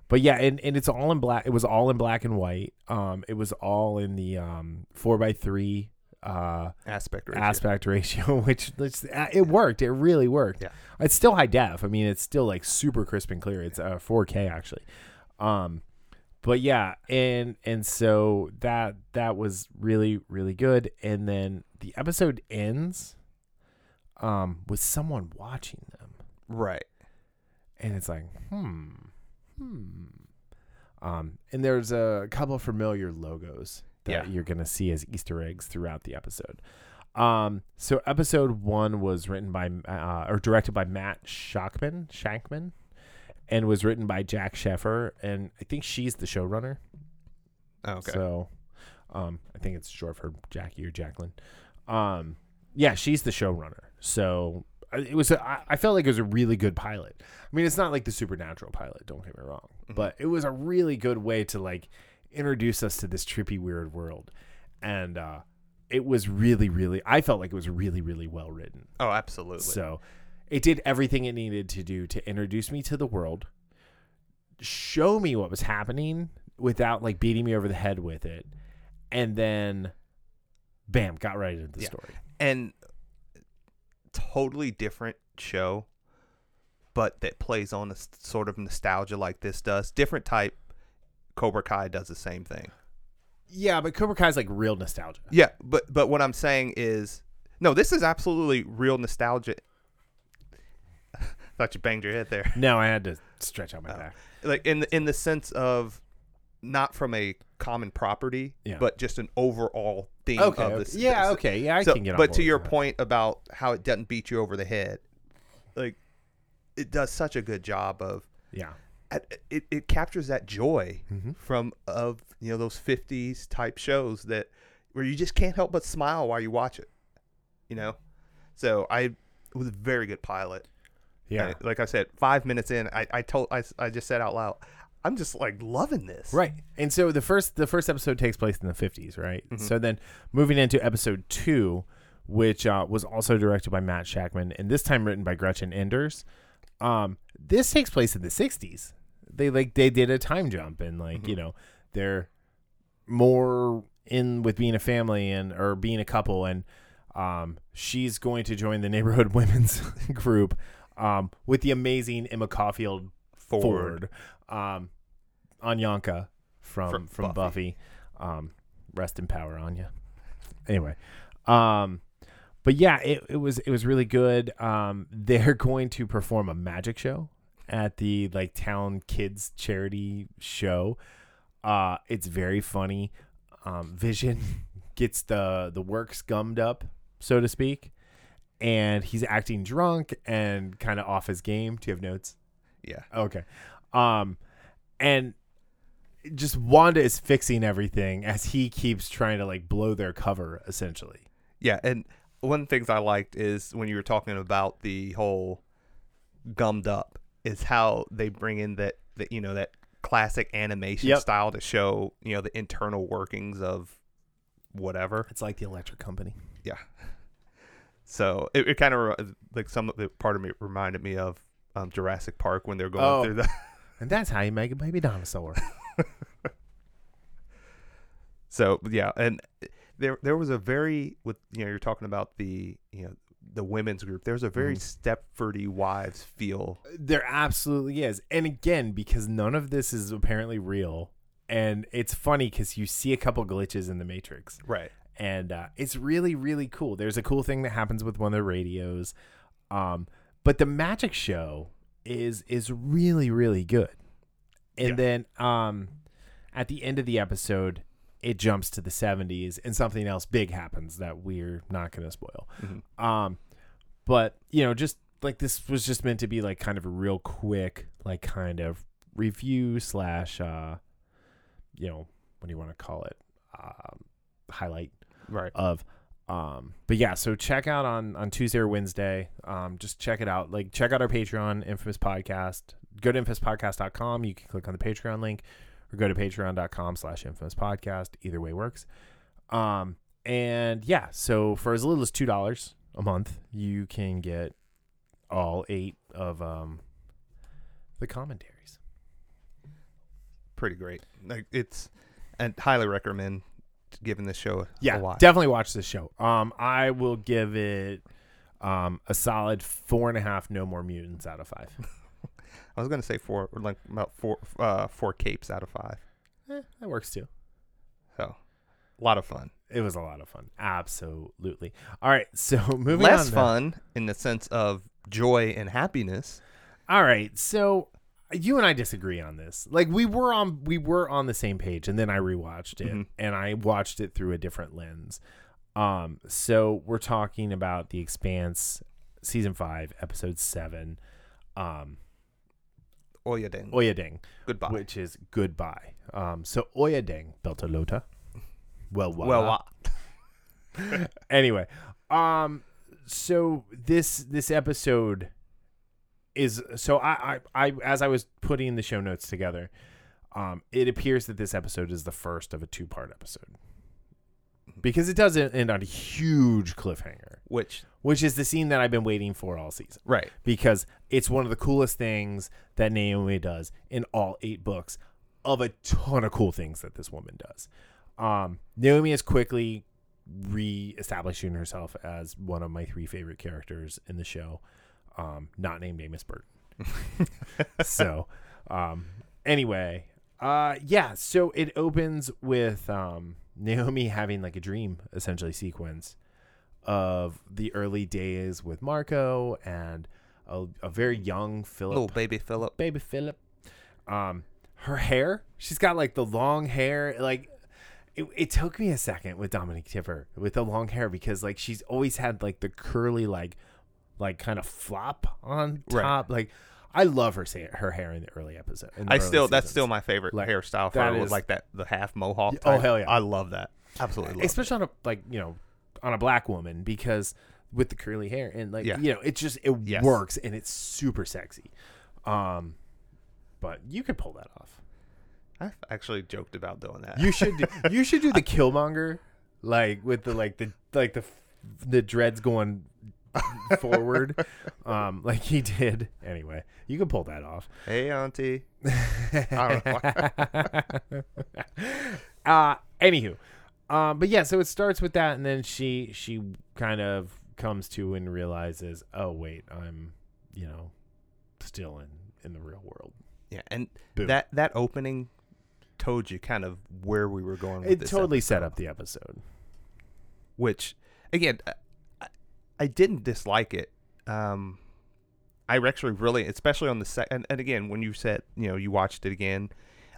but yeah, and, and it's all in black. It was all in black and white. Um, it was all in the, um, four by three, uh, aspect ratio. aspect ratio, which, uh, it worked. It really worked. Yeah. It's still high def. I mean, it's still like super crisp and clear. It's uh, 4K actually. Um, but yeah, and and so that that was really really good. And then the episode ends, um, with someone watching them, right and it's like, hmm, hmm. Um, and there's a couple of familiar logos that Yeah. you're gonna see as Easter eggs throughout the episode. Um, so episode one was written by uh, or directed by Matt Shakman, Shakman, and was written by Jac Schaeffer, and I think she's the showrunner. Oh, okay So, um, I think it's short for Jackie or Jacqueline. Um, yeah, she's the showrunner. So I- it was. A, I I felt like it was a really good pilot. I mean, it's not like the Supernatural pilot. Don't get me wrong, but it was a really good way to like introduce us to this trippy, weird world, and uh, it was really, really. I felt like it was really, really well written. oh absolutely So it did everything it needed to do to introduce me to the world, show me what was happening without like beating me over the head with it, and then bam, got right into the Yeah. story. and totally different show, but that plays on a sort of nostalgia like this does. Different type, Cobra Kai does the same thing. Yeah, but Cobra Kai's like real nostalgia. Yeah, but but what I'm saying is, no, this is absolutely real nostalgia. Thought you banged your head there. No, I had to stretch out my Oh. back. Like in the, in the sense of not from a common property, Yeah. but just an overall theme Okay. of okay. this. Yeah. this- Okay. Yeah, I so- can get on but to your that. point about how it doesn't beat you over the head, like it does such a good job of Yeah. It, it, captures that joy Mm-hmm. from of you know those 50s type shows that where you just can't help but smile while you watch it you know so i it was a very good pilot Yeah. And like i said five minutes in i, I told I, I just said out loud i'm just like loving this Right. And so the first the first episode takes place in the 50s, right? Mm-hmm. So then moving into episode 2, which uh, was also directed by Matt Shakman and this time written by Gretchen Enders. Um this takes place in the 60s. They like they did a time jump and like, Mm-hmm. you know, they're more in with being a family and or being a couple and um she's going to join the neighborhood women's group um with the amazing Emma Caulfield Ford. Ford, um, Anyanka from From from, Buffy. Buffy. Um, rest in power, Anya. Anyway, um, but yeah, it, it was it was really good. Um, they're going to perform a magic show at the like town kids charity show. Uh, it's very funny. Um, Vision gets the the works gummed up, so to speak, and he's acting drunk and kind of off his game. Do you have notes? yeah Okay. Um and just Wanda is fixing everything as he keeps trying to like blow their cover essentially. yeah and one of the things i liked is when you were talking about the whole gummed up is how they bring in that that you know that classic animation Yep. style to show you know the internal workings of whatever It's like the electric company. yeah so it, it kind of like some of the part of me reminded me of um, jurassic park when they're going Oh. through the And that's how you make a baby dinosaur. so yeah and there there was a very with you know you're talking about the you know the women's group there's a very Mhm. stepfordy wives feel there absolutely is. And again, because none of this is apparently real. And it's funny because you see a couple glitches in the Matrix. right and uh, it's really really cool. There's a cool thing that happens with one of the radios, um, but the magic show is is really really good. And Yeah. then um, at the end of the episode, it jumps to the 70s, and something else big happens that we're not going to spoil. Mhm. Um, but you know, just like this was just meant to be like kind of a real quick, like kind of review slash, uh, you know, what do you want to call it? Um, highlight right of um but yeah so check out on on tuesday or wednesday um just check it out like check out our patreon infamous podcast go to infamouspodcast.com you can click on the patreon link or go to patreon.com slash infamous podcast. Either way works. Um and yeah so for as little as two dollars a month you can get all eight of um the commentaries. Pretty great. Like it's and highly recommend giving this show a, yeah a watch. definitely watch this show. Um i will give it um a solid four and a half no more mutants out of five i was gonna say four like about four uh four capes out of five. Eh, that works too. So a lot of fun. It was a lot of fun. Absolutely. All right so moving less fun in the sense of joy and happiness. All right so you and i disagree on this. Like we were on we were on the same page and then i rewatched it Mhm. and i watched it through a different lens. Um so we're talking about the expanse season five episode seven. Um Oyedeng. oyedeng Goodbye. which is goodbye. Um, so Oyedeng Beltalowda. Well, well, well. wa- anyway, um, so this this episode is so I, I I as I was putting the show notes together, um, it appears that this episode is the first of a two part episode because it doesn't end on a huge cliffhanger, which which is the scene that I've been waiting for all season right. because it's one of the coolest things that Naomi does in all eight books of a ton of cool things that this woman does. Um, Naomi is quickly re-establishing herself as one of my three favorite characters in the show, um, not named Amos Burton. so, um, anyway, Uh, yeah. So it opens with um Naomi having like a dream essentially sequence of the early days with Marco and a, a very young Philip, Little baby Philip. baby Philip. Um, her hair, she's got like the long hair. Like it, it took me a second with Dominique Tipper with the long hair because like she's always had like the curly like like kind of flop on Right. top. Like I love her her hair in the early episode. the I early still that's seasons. still my favorite Like, hairstyle for that her, like that the half mohawk. Oh, hell yeah. I love that. Absolutely love it. especially on a like you know on a black woman because with the curly hair and like Yeah. you know it just it Yes. works and it's super sexy um but you could pull that off I've actually joked about doing that. you should do, you should do the killmonger like with the like the like the the dreads going forward um like he did anyway you can pull that off hey, auntie. I don't know. uh anywho um but yeah so it starts with that and then she she kind of comes to and realizes oh wait i'm you know still in in the real world Yeah, and Boom. that that opening told you kind of where we were going. With it totally episode, set up the episode Which, again, I, didn't dislike it. Um, I actually really, especially on the second, and, again, when you said you know you watched it again,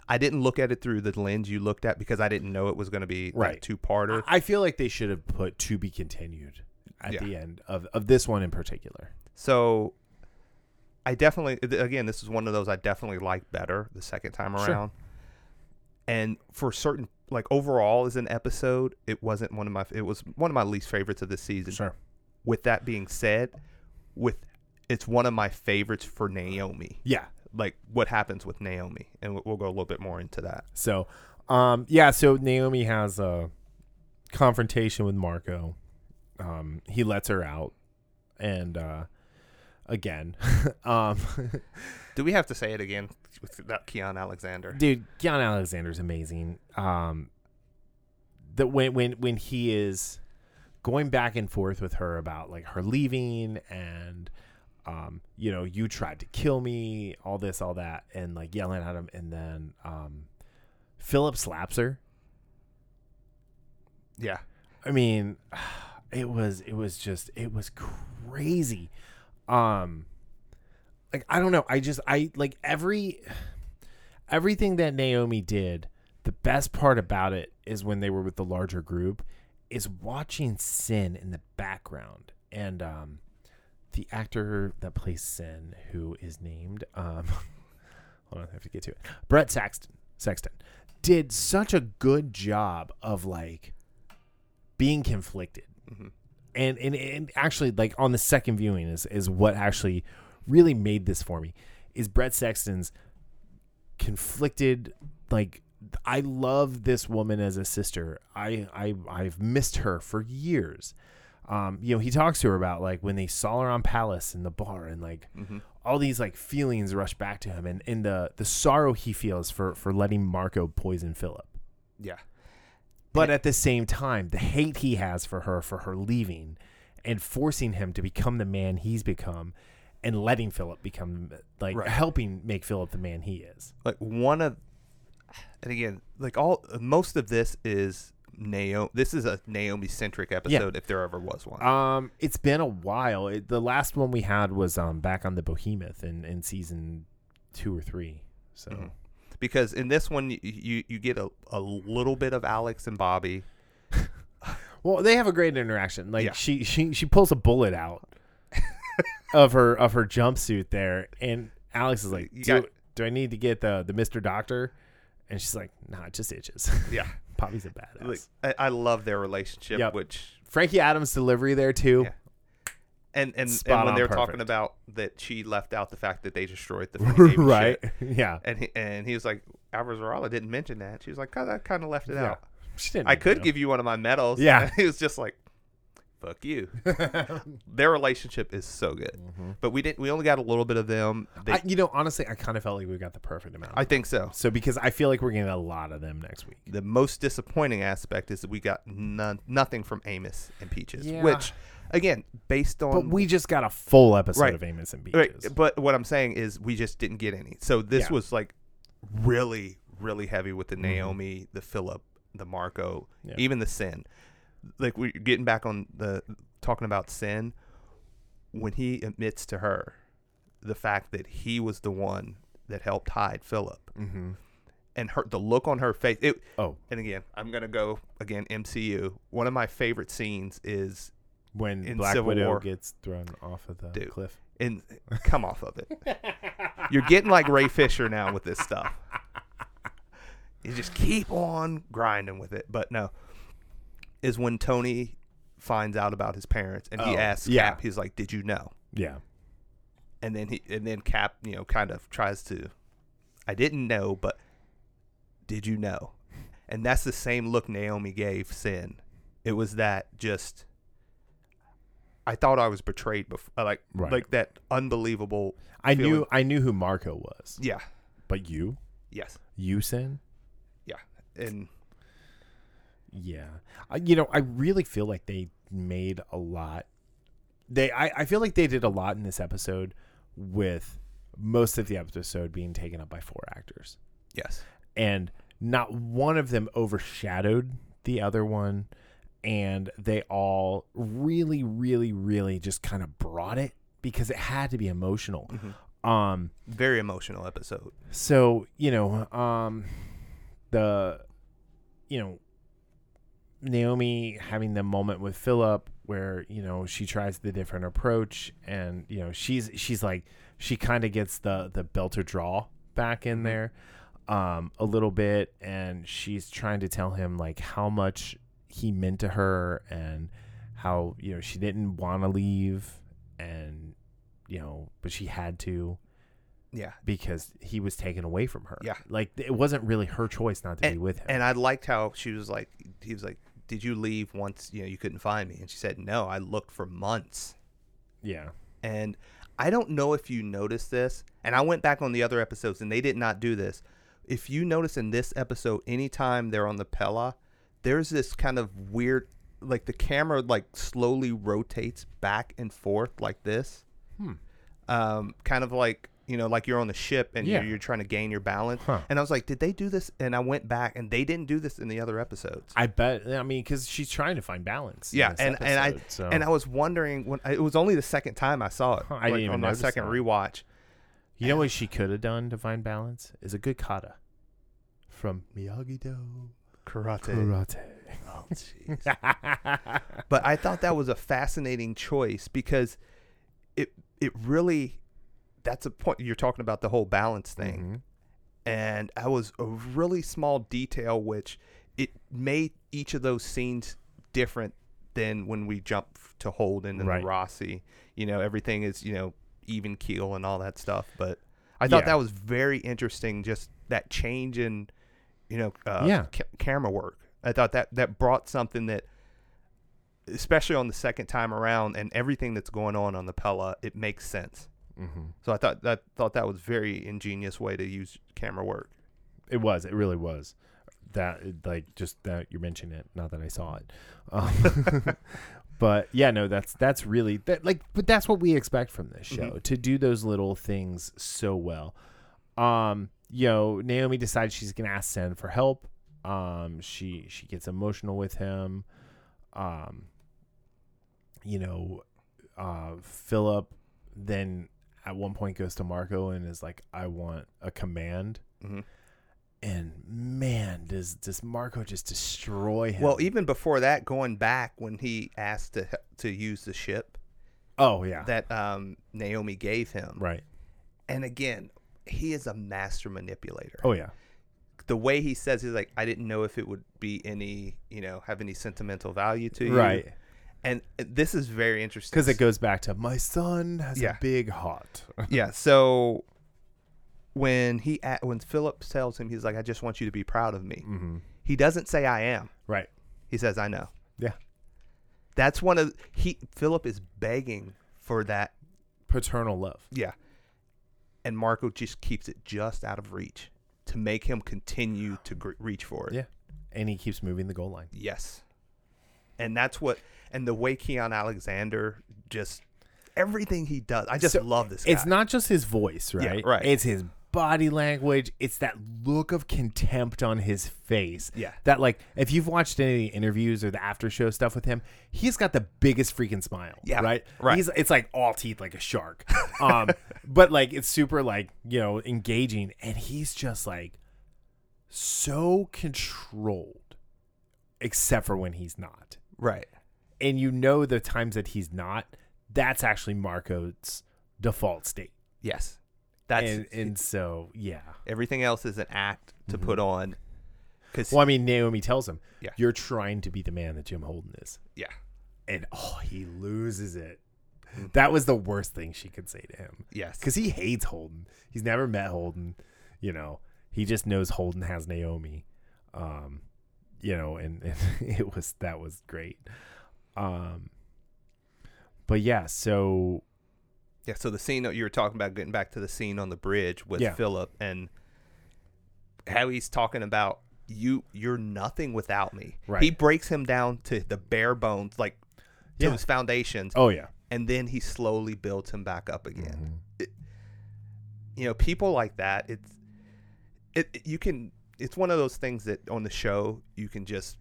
I didn't look at it through the lens you looked at because I didn't know it was going to be like Right. two parter. i feel like they should have put to be continued at Yeah. the end of of this one in particular So I definitely again this is one of those I definitely like better the second time Sure. around. And for certain like overall as an episode, it wasn't one of my it was one of my least favorites of this season. sure With that being said, with it's one of my favorites for Naomi. yeah Like what happens with Naomi, and we'll- go a little bit more into that. So, um, yeah. So Naomi has a confrontation with Marco. Um, he lets her out, and uh, again, um, Do we have to say it again with that Keon Alexander? dude, Keon Alexander's amazing. Um, that when when when he is going back and forth with her about like her leaving and um you know you tried to kill me all this all that and like yelling at him and then um Philip slaps her Yeah. I mean, it was it was just it was crazy. Um like I don't know, I just I like every everything that Naomi did, the best part about it is when they were with the larger group is watching Cyn in the background and um the actor that plays Cyn who is named um hold on, I have to get to it. Brent Saxton Sexton did such a good job of like being conflicted Mhm. and, and and actually like on the second viewing is is what actually really made this for me is Brent Sexton's conflicted like I love this woman as a sister. I I I've missed her for years. Um, you know, he talks to her about like when they saw her on Palace in the bar and like Mhm. all these like feelings rush back to him and, and the the sorrow he feels for for letting Marco poison Philip. Yeah. But at the same time, the hate he has for her for her leaving and forcing him to become the man he's become and letting Philip become like Right. helping make Philip the man he is. like one of and again like all most of this is Naomi this is a Naomi centric episode if there ever was one Um, it's been a while. It, the last one we had was um back on the Behemoth in, in season two or three. So Mhm. because in this one you you, you get a, a little bit of Alex and Bobbie well, they have a great interaction. Like Yeah. she she she pulls a bullet out of her of her jumpsuit there, and Alex is like, "Do got- do I need to get the the Mister Doctor?" And she's like, "Nah, it just itches." yeah Poppy's a badass. like I, I love their relationship Yep. which Frankie Adams' delivery there too. Yeah. and and, Spot and when on they're perfect. talking about that she left out the fact that they destroyed the right? ship. Yeah. and he, and he was like Avasarala didn't mention that she was like I kind of left it Yeah. out She didn't I need to could know. give you one of my medals Yeah. and he was just like fuck you their relationship is so good. But we didn't. We only got a little bit of them. They, I, you know, honestly, I kind of felt like we got the perfect amount. I think so. so because I feel like we're getting a lot of them next week. The most disappointing aspect is that we got none, nothing from Amos and Peaches, Yeah. which, again, based on But we just got a full episode Right. of Amos and Peaches. Right, but what I'm saying is we just didn't get any. So this Yeah. was like really, really heavy with the Mhm. Naomi, the Philip, the Marco, Yeah. even the Cyn. Like we're getting back on the talking about Cyn when he admits to her the fact that he was the one that helped hide Philip Mm-hmm. and her the look on her face it Oh, and again I'm to go again MCU one of my favorite scenes is when In Black Civil Widow War. gets thrown off of the Dude. cliff. And come off of it you're getting like Ray Fisher now with this stuff you just keep on grinding with it but no is when Tony finds out about his parents and he Oh, asks yeah. Cap he's like did you know Yeah. and then he and then Cap, you know, kind of tries to I didn't know, but did you know? And that's the same look Naomi gave Cyn. It was that just I thought I was betrayed before uh, like Right. like that unbelievable I feeling. knew I knew who Marco was, Yeah. but you, Yes. you sin. Yeah. And Yeah, I, you know, I really feel like they made a lot. They, I, I feel like they did a lot in this episode, with most of the episode being taken up by four actors, yes. and not one of them overshadowed the other one, and they all really, really, really just kind of brought it because it had to be emotional. Mhm. Um, Very emotional episode. so you know, um, the, you know, Naomi having the moment with Philip where you know she tries the different approach, and you know she's she's like she kind of gets the the belter draw back in Mhm. there, um, a little bit, and she's trying to tell him like how much he meant to her and how you know she didn't want to leave, and you know but she had to Yeah. because he was taken away from her. Yeah. Like it wasn't really her choice not to be with him. And I liked how she was like he was like, Did you leave once, you know, you couldn't find me? And she said, No, I looked for months. yeah. And I don't know if you noticed this, and I went back on the other episodes and they did not do this. If you notice in this episode, anytime they're on the Pella, there's this kind of weird, like the camera like slowly rotates back and forth like this, Hmm. um, kind of like you know, like you're on the ship and Yeah. you're, you're trying to gain your balance. Huh. And I was like, did they do this? And I went back and they didn't do this in the other episodes. I bet. I mean, because she's trying to find balance. Yeah, and- and I- so. And I was wondering when it was only the second time I saw it, Huh, I like, didn't on my second that. rewatch. you know what she could have done to find balance is a good kata from Miyagi Do Karate. karate. Oh, jeez. but I thought that was a fascinating choice because it it really that's a point you're talking about the whole balance thing. Mhm. And I was a really small detail which it made each of those scenes different than when we jump to Holden and Right. Roci. You know, everything is, you know, even keel and all that stuff. But I thought Yeah. that was very interesting, just that change in, you know, uh, Yeah. ca- camera work. I thought that that brought something that, especially on the second time around, and everything that's going on on the Pella, it makes sense. Mhm. So I thought that thought that was very ingenious way to use camera work. It was. It really was. That like just that you're mentioning it. Not that I saw it. Um, but yeah, no, that's that's really that like. But that's what we expect from this show Mhm. to do those little things so well. Um, you know, Naomi decides she's gonna ask Cyn for help. Um, she she gets emotional with him. Um, you know, uh, Philip then at one point goes to Marco and is like, "I want a command." hmm And man, does does Marco just destroy him? Well, even before that, going back when he asked to to use the ship oh yeah, that um, Naomi gave him, right. and again, he is a master manipulator. Oh yeah, The way he says he's like, I didn't know if it would be any, you know, have any sentimental value to you, right. And this is very interesting Because it goes back to my son has Yeah. a big heart. yeah. So when he when Philip tells him, he's like, I just want you to be proud of me. mm-hmm. He doesn't say I am. Right. He says I know. Yeah. That's one of he Philip is begging for that. Paternal love. Yeah. And Marco just keeps it just out of reach to make him continue to gr- reach for it. Yeah. And he keeps moving the goal line. Yes. And that's what and the way Keon Alexander just everything he does. I just So, love this guy. It's not just his voice, Yeah, right? right. It's his body language. It's that look of contempt on his face. Yeah. That like if you've watched any of the interviews or the after show stuff with him, he's got the biggest freaking smile. Yeah, Right? right. He's it's like all teeth like a shark. Um but like it's super like, you know, engaging and he's just like so controlled except for when he's not. Right. And you know the times that he's not, that's actually Marco's default state. Yes. That's and, and so yeah. everything else is an act to Mhm. put on. Because Well, I mean, Naomi tells him, Yeah. "You're trying to be the man that Jim Holden is," yeah, and oh, he loses it. Mhm. That was the worst thing she could say to him yes, because he hates Holden. He's never met Holden. You know, he just knows Holden has Naomi. Um, you know, and, and it was that was great. Um, but yeah, so yeah. So the scene that you were talking about, getting back to the scene on the bridge with Yeah. Philip and how he's talking about you. You're nothing without me. Right. He breaks him down to the bare bones, like to Yeah. his foundations, oh yeah, and then he slowly builds him back up again. Mhm. you know people like that it's it it- you can it's one of those things that on the show you can just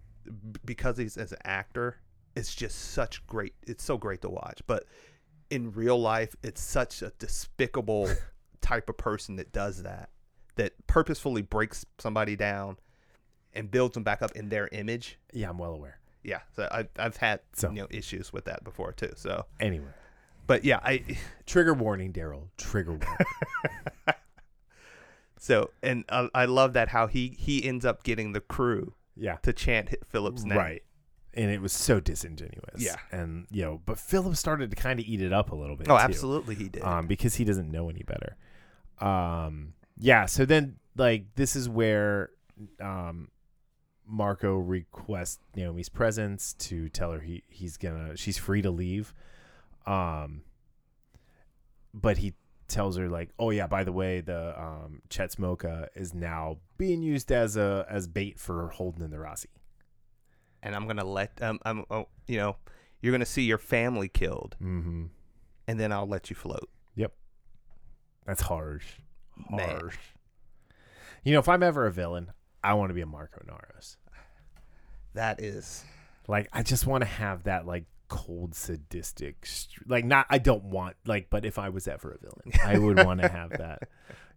because he's as an actor it's just such great it's so great to watch but in real life it's such a despicable type of person that does that that purposefully breaks somebody down and builds them back up in their image yeah, I'm well aware. yeah so I've, i've had So. you know issues with that before too so Anyway, but yeah i trigger warning, Darryl. Trigger warning. So, and I, I love that how he he ends up getting the crew yeah, to chant Hi- Philip's name. Right. And it was so disingenuous. Yeah. And you know, but Philip started to kind of eat it up a little bit. Oh, too, absolutely, he did. Um, because he doesn't know any better. Um, yeah. So then, like, this is where, um, Marco requests Naomi's presence to tell her he he's gonna she's free to leave. Um, but he tells her like, oh yeah, by the way, the um Chetzemoka is now being used as a as bait for Holden and the Roci. and I'm gonna let um, I'm, oh, you know, you're gonna see your family killed, Mm-hmm. and then I'll let you float. Yep, that's harsh. Man. Harsh. You know, if I'm ever a villain, I want to be a Marco Inaros. That is, Like, I just want to have that like cold, sadistic, like not. I don't want like, but if I was ever a villain, I would want to have that.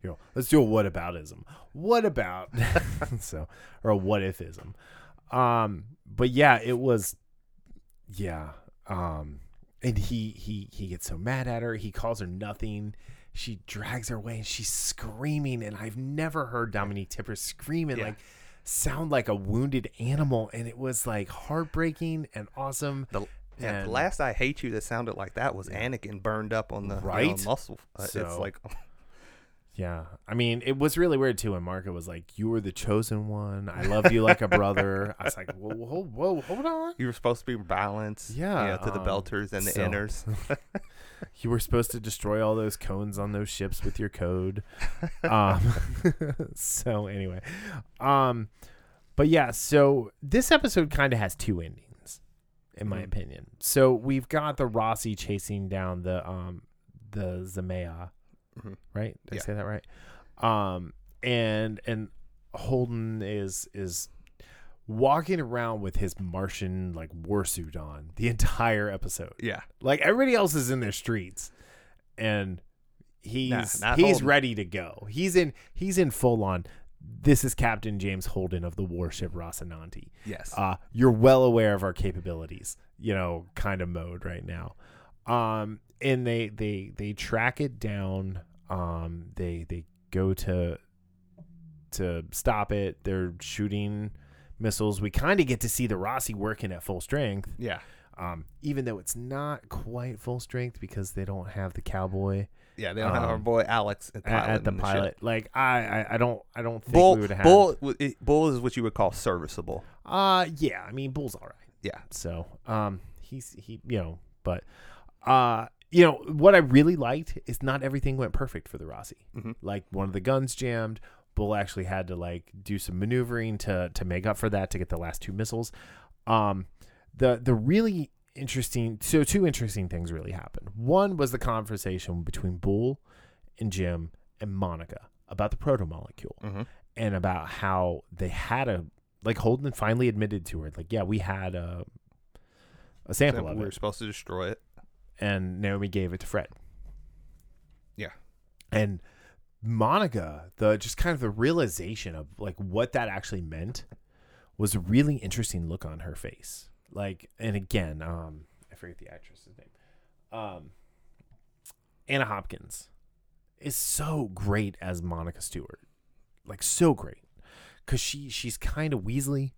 You know, let's do a what aboutism. What about so or a what ifism? Um, but yeah, it was, yeah. Um, and he he he gets so mad at her. He calls her nothing. She drags her away, and she's screaming. And I've never heard Dominique Tipper scream and Yeah. like sound like a wounded animal. And it was like heartbreaking and awesome. the yeah, And- the last I hate you that sounded like that was Anakin burned up on the you know, Right? muscle. Uh, it's like, Yeah. I mean, it was really weird too when Marco was like, You were the chosen one. I loved you like a brother. I was like, Whoa, whoa, whoa, hold on. you were supposed to be balanced. Yeah, you know, to the um, belters and the so- inners. You were supposed to destroy all those cones on those ships with your code. Um, so anyway, um, but yeah, so this episode kind of has two endings, in my Mhm. opinion. So we've got the Roci chasing down the um the Zmeya, Mhm. right? Did Yeah. I say that right? Um, and and Holden is is walking around with his Martian like warsuit on the entire episode. yeah, Like everybody else is in their streets, and he's not he's Holden. ready to go. He's in he's in full on. This is Captain James Holden of the warship Rocinante. yes, Uh, you're well aware of our capabilities, you know, kind of mode right now. Um, and they they they track it down. Um, they they go to to stop it. They're shooting missiles. We kind of get to see the Roci working at full strength yeah, um, even though it's not quite full strength because they don't have the cowboy yeah. They don't have our Um, boy Alex at, at, at the piloting ship. pilot. Like I, I, I don't, I don't think Bull, we would have. bull, bull is what you would call serviceable. Uh, yeah. I mean, Bull's all right. Yeah, So, um, he's he, you know, but, uh, you know, what I really liked is not everything went perfect for the Roci. Mhm. Like one of the guns jammed. Bull actually had to like do some maneuvering to to make up for that to get the last two missiles. Um, the the really interesting so two interesting things really happened. One was the conversation between Bull and Jim and Monica about the proto molecule Mm-hmm. and about how they had a like Holden finally admitted to her like yeah we had a a sample of we were supposed to destroy it. and Naomi gave it to Fred. Yeah. And Monica, the just kind of the realization of like what that actually meant was a really interesting look on her face. Like, and again, um, I forget the actress's name. Um, Anna Hopkins is so great as Monica Stewart, like so great, because she she's kind of Weasley,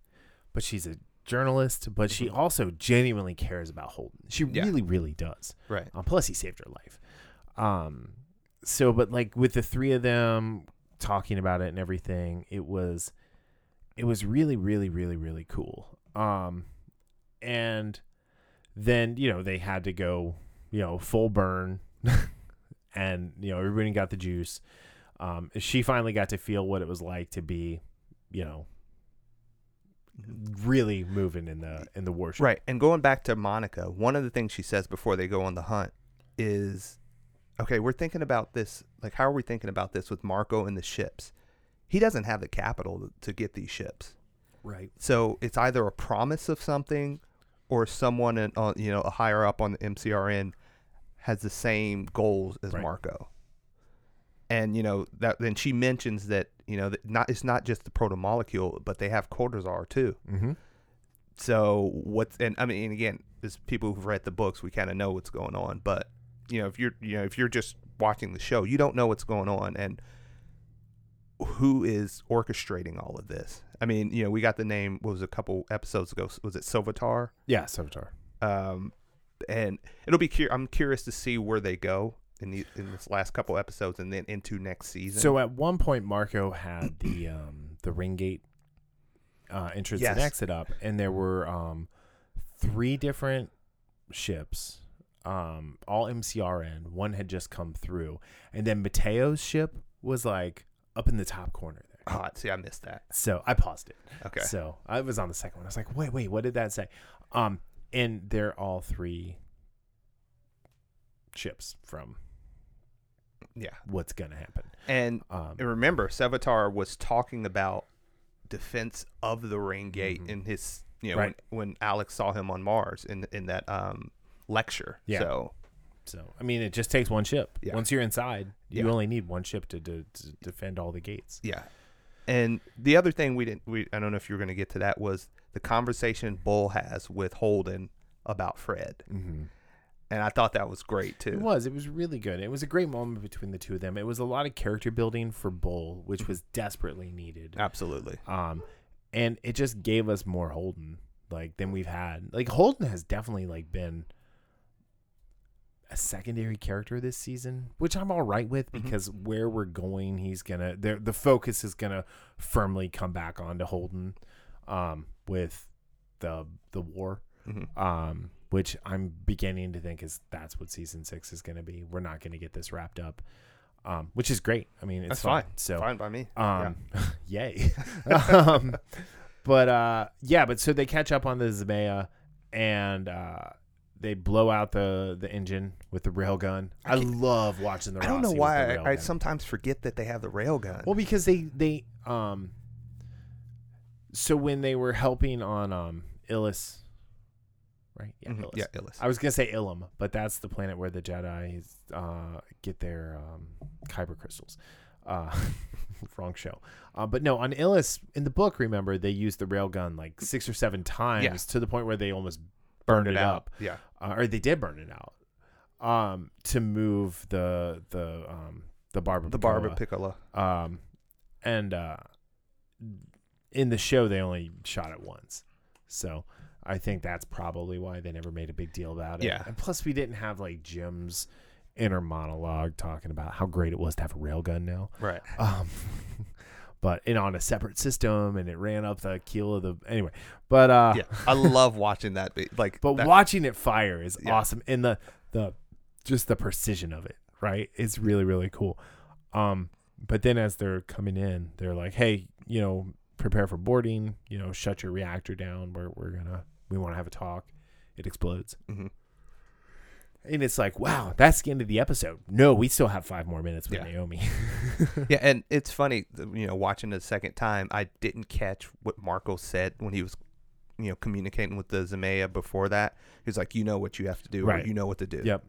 but she's a journalist, but she also genuinely cares about Holden. She Yeah. really, really does. Right. Um, plus, he saved her life. Um, so, but like with the three of them talking about it and everything, it was, it was really, really, really, really cool. Um, and then you know they had to go, you know, full burn, and you know everybody got the juice. Um, she finally got to feel what it was like to be, you know, really moving in the in the worship. Right. And going back to Monica, one of the things she says before they go on the hunt is okay, we're thinking about this. Like, how are we thinking about this with Marco and the ships? He doesn't have the capital to, to get these ships. Right. So it's either a promise of something or someone, in, on, you know, a higher up on the MCRN has the same goals as Right. Marco. And you know that then she mentions that you know that not it's not just the proto molecule, but they have Cortazar too. Mm-hmm. So what's and I mean and again, as people who've read the books, we kind of know what's going on. But you know, if you're you know if you're just watching the show, you don't know what's going on and who is orchestrating all of this. I mean, you know, we got the name. What was a couple episodes ago? Was it Silvatar? Yeah, Savitar. Um, and it'll be cur- I'm curious to see where they go in the in this last couple episodes and then into next season. So at one point, Marco had the um, the ring gate uh, entrance and exit up, and there were um, three different ships, um, all MCRN. One had just come through, and then Mateo's ship was like up in the top corner Ah, see, I missed that. So I paused it. Okay. So I was on the second one. I was like, wait, wait, what did that say? Um, and they're all three ships from Yeah. what's gonna happen. And Um, And remember, Sevatar was talking about defense of the ring gate Mhm. in his, you know, Right. when, when Alex saw him on Mars in in that um, lecture. Yeah. So So I mean, it just takes one ship. Yeah. Once you're inside, you Yeah. only need one ship to, to, to defend all the gates. yeah. And the other thing we didn't, we I don't know if you were going to get to that was the conversation Bull has with Holden about Fred, Mm-hmm. and I thought that was great too. It was. It was really good. It was a great moment between the two of them. It was a lot of character building for Bull, which was desperately needed. Absolutely. Um, and it just gave us more Holden like than we've had. Like Holden has definitely like been a secondary character this season, which I'm all right with Mhm. because where we're going, he's gonna the the focus is gonna firmly come back onto Holden, um, with the the war, Mhm. um, which I'm beginning to think is that's what season six is gonna be. We're not gonna get this wrapped up, um, which is great. I mean, it's That's fine. fine. So Fine by me. um, yay. um, but uh, yeah, but so they catch up on the Zmeya and uh, they blow out the the engine with the railgun. I, I love watching the. I don't know Roci why I, I sometimes forget that they have the rail gun. Well, because they they um. So when they were helping on um Ilus, right? Yeah, Mhm. Ilus. Yeah, Ilus. I was gonna say Ilum, but that's the planet where the Jedi uh, get their um, kyber crystals. Uh, wrong show. Uh, but no, on Ilus in the book, remember they used the railgun like six or seven times Yeah. to the point where they almost burned, it, up, Yeah. uh, or they did burn it out um, to move the the um, the barber The Barbapiccola. um, and uh, in the show they only shot it once, so I think that's probably why they never made a big deal about it. Yeah. and plus we didn't have like Jim's inner monologue talking about how great it was to have a railgun now. Right. Um, but and on a separate system, and it ran up the keel of the anyway. But uh, yeah. I love watching that. be- Like, but that- watching it fire is Yeah. awesome, and the the just the precision of it, right? It's really really cool. Um, but then as they're coming in, they're like, "Hey, you know, prepare for boarding. You know, shut your reactor down. We're we're gonna we want to have a talk." It explodes, Mhm. And it's like, wow, that's the end of the episode. No, we still have five more minutes with Yeah. Naomi. Yeah, and it's funny, you know, watching the second time, I didn't catch what Marco said when he was, you know, communicating with the Zmeya before that. He was like, "You know what you have to do, Right. or you know what to do." yep.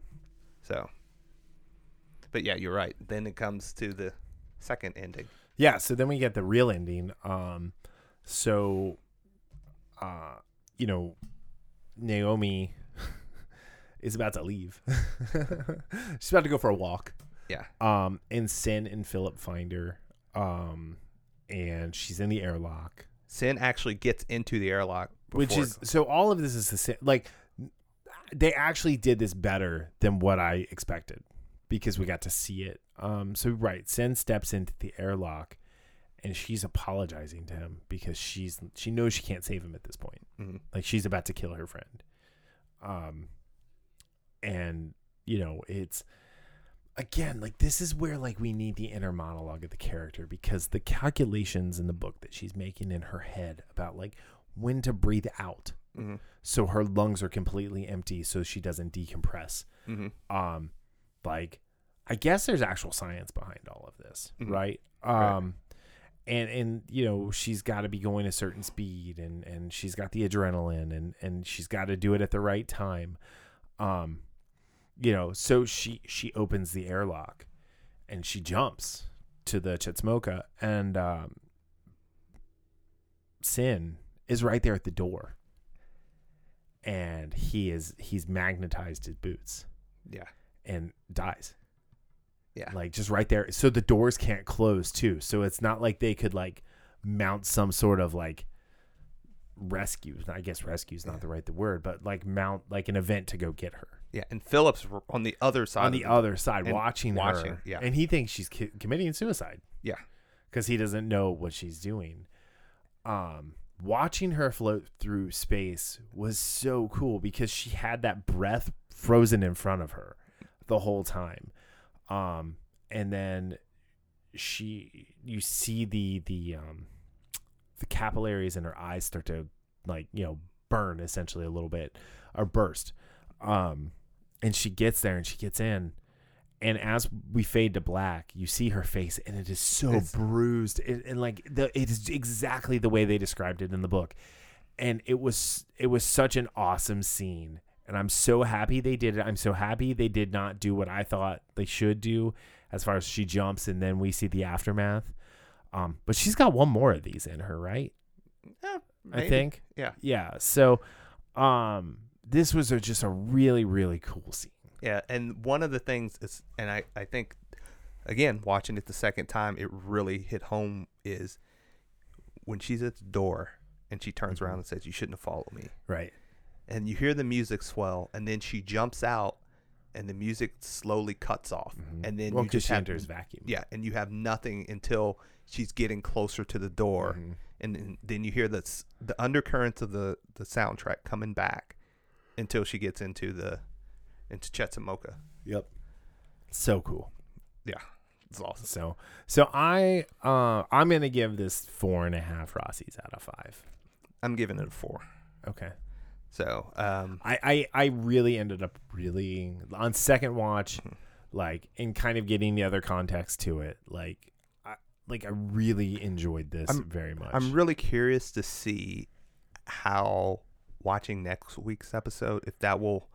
So, but yeah, you're right. Then it comes to the second ending. Yeah, so then we get the real ending. Um so uh you know, Naomi is about to leave. She's about to go for a walk. Yeah. Um and Cyn and Filip find her. Um and she's in the airlock. Cyn actually gets into the airlock, which is so all of this is the same like they actually did this better than what I expected because we got to see it. Um so right, Cyn steps into the airlock and she's apologizing to him because she's she knows she can't save him at this point. Mhm. Like she's about to kill her friend. Um and you know, it's again, like this is where like we need the inner monologue of the character because the calculations in the book that she's making in her head about like when to breathe out Mhm. so her lungs are completely empty so she doesn't decompress. Mhm. Um like I guess there's actual science behind all of this, Mhm. right? Right. Um and and you know she's got to be going a certain speed and and she's got the adrenaline and and she's got to do it at the right time um you know so she she opens the airlock and she jumps to the Chetzemoka and um Cyn is right there at the door and he is he's magnetized his boots Yeah. and dies Yeah. like just right there so the doors can't close too so it's not like they could like mount some sort of like rescue i guess rescue is not Yeah. the right the word but like mount like an event to go get her Yeah. And Phillips on the other side. on of the other side watching, watching, her yeah. and he thinks she's ki- committing suicide Yeah. because he doesn't know what she's doing um watching her float through space was so cool because she had that breath frozen in front of her the whole time um and then she you see the the um the capillaries in her eyes start to like you know burn essentially a little bit or burst um and she gets there and she gets in and as we fade to black you see her face and it is so It's- bruised. And, and like the it is exactly the way they described it in the book. And it was it was such an awesome scene. And i'm so happy they did it. I'm so happy they did not do what i thought they should do as far as she jumps and then we see the aftermath. Um but she's got one more of these in her right? Yeah, i think. Yeah. yeah so um this was a, just a really really cool scene. Yeah, and one of the things is, and I, I think, again, watching it the second time, it really hit home is when she's at the door and she turns Mhm. around and says, "You shouldn't have followed me," right. And you hear the music swell, and then she jumps out, and the music slowly cuts off, and then well you just have enters vacuum. Yeah, and you have nothing until she's getting closer to the door, Mhm. and then, then you hear the the undercurrents of the the soundtrack coming back until she gets into the into Chetzemoka. Yep. So cool. Yeah, it's awesome. So so I uh I'm gonna give this four and a half Rocis out of five. I'm giving it a four. Okay. So, um, I, I I really ended up really on second watch, Mhm. like and kind of getting the other context to it. Like I like I really enjoyed this I'm- very much. I'm really curious to see how watching next week's episode if that will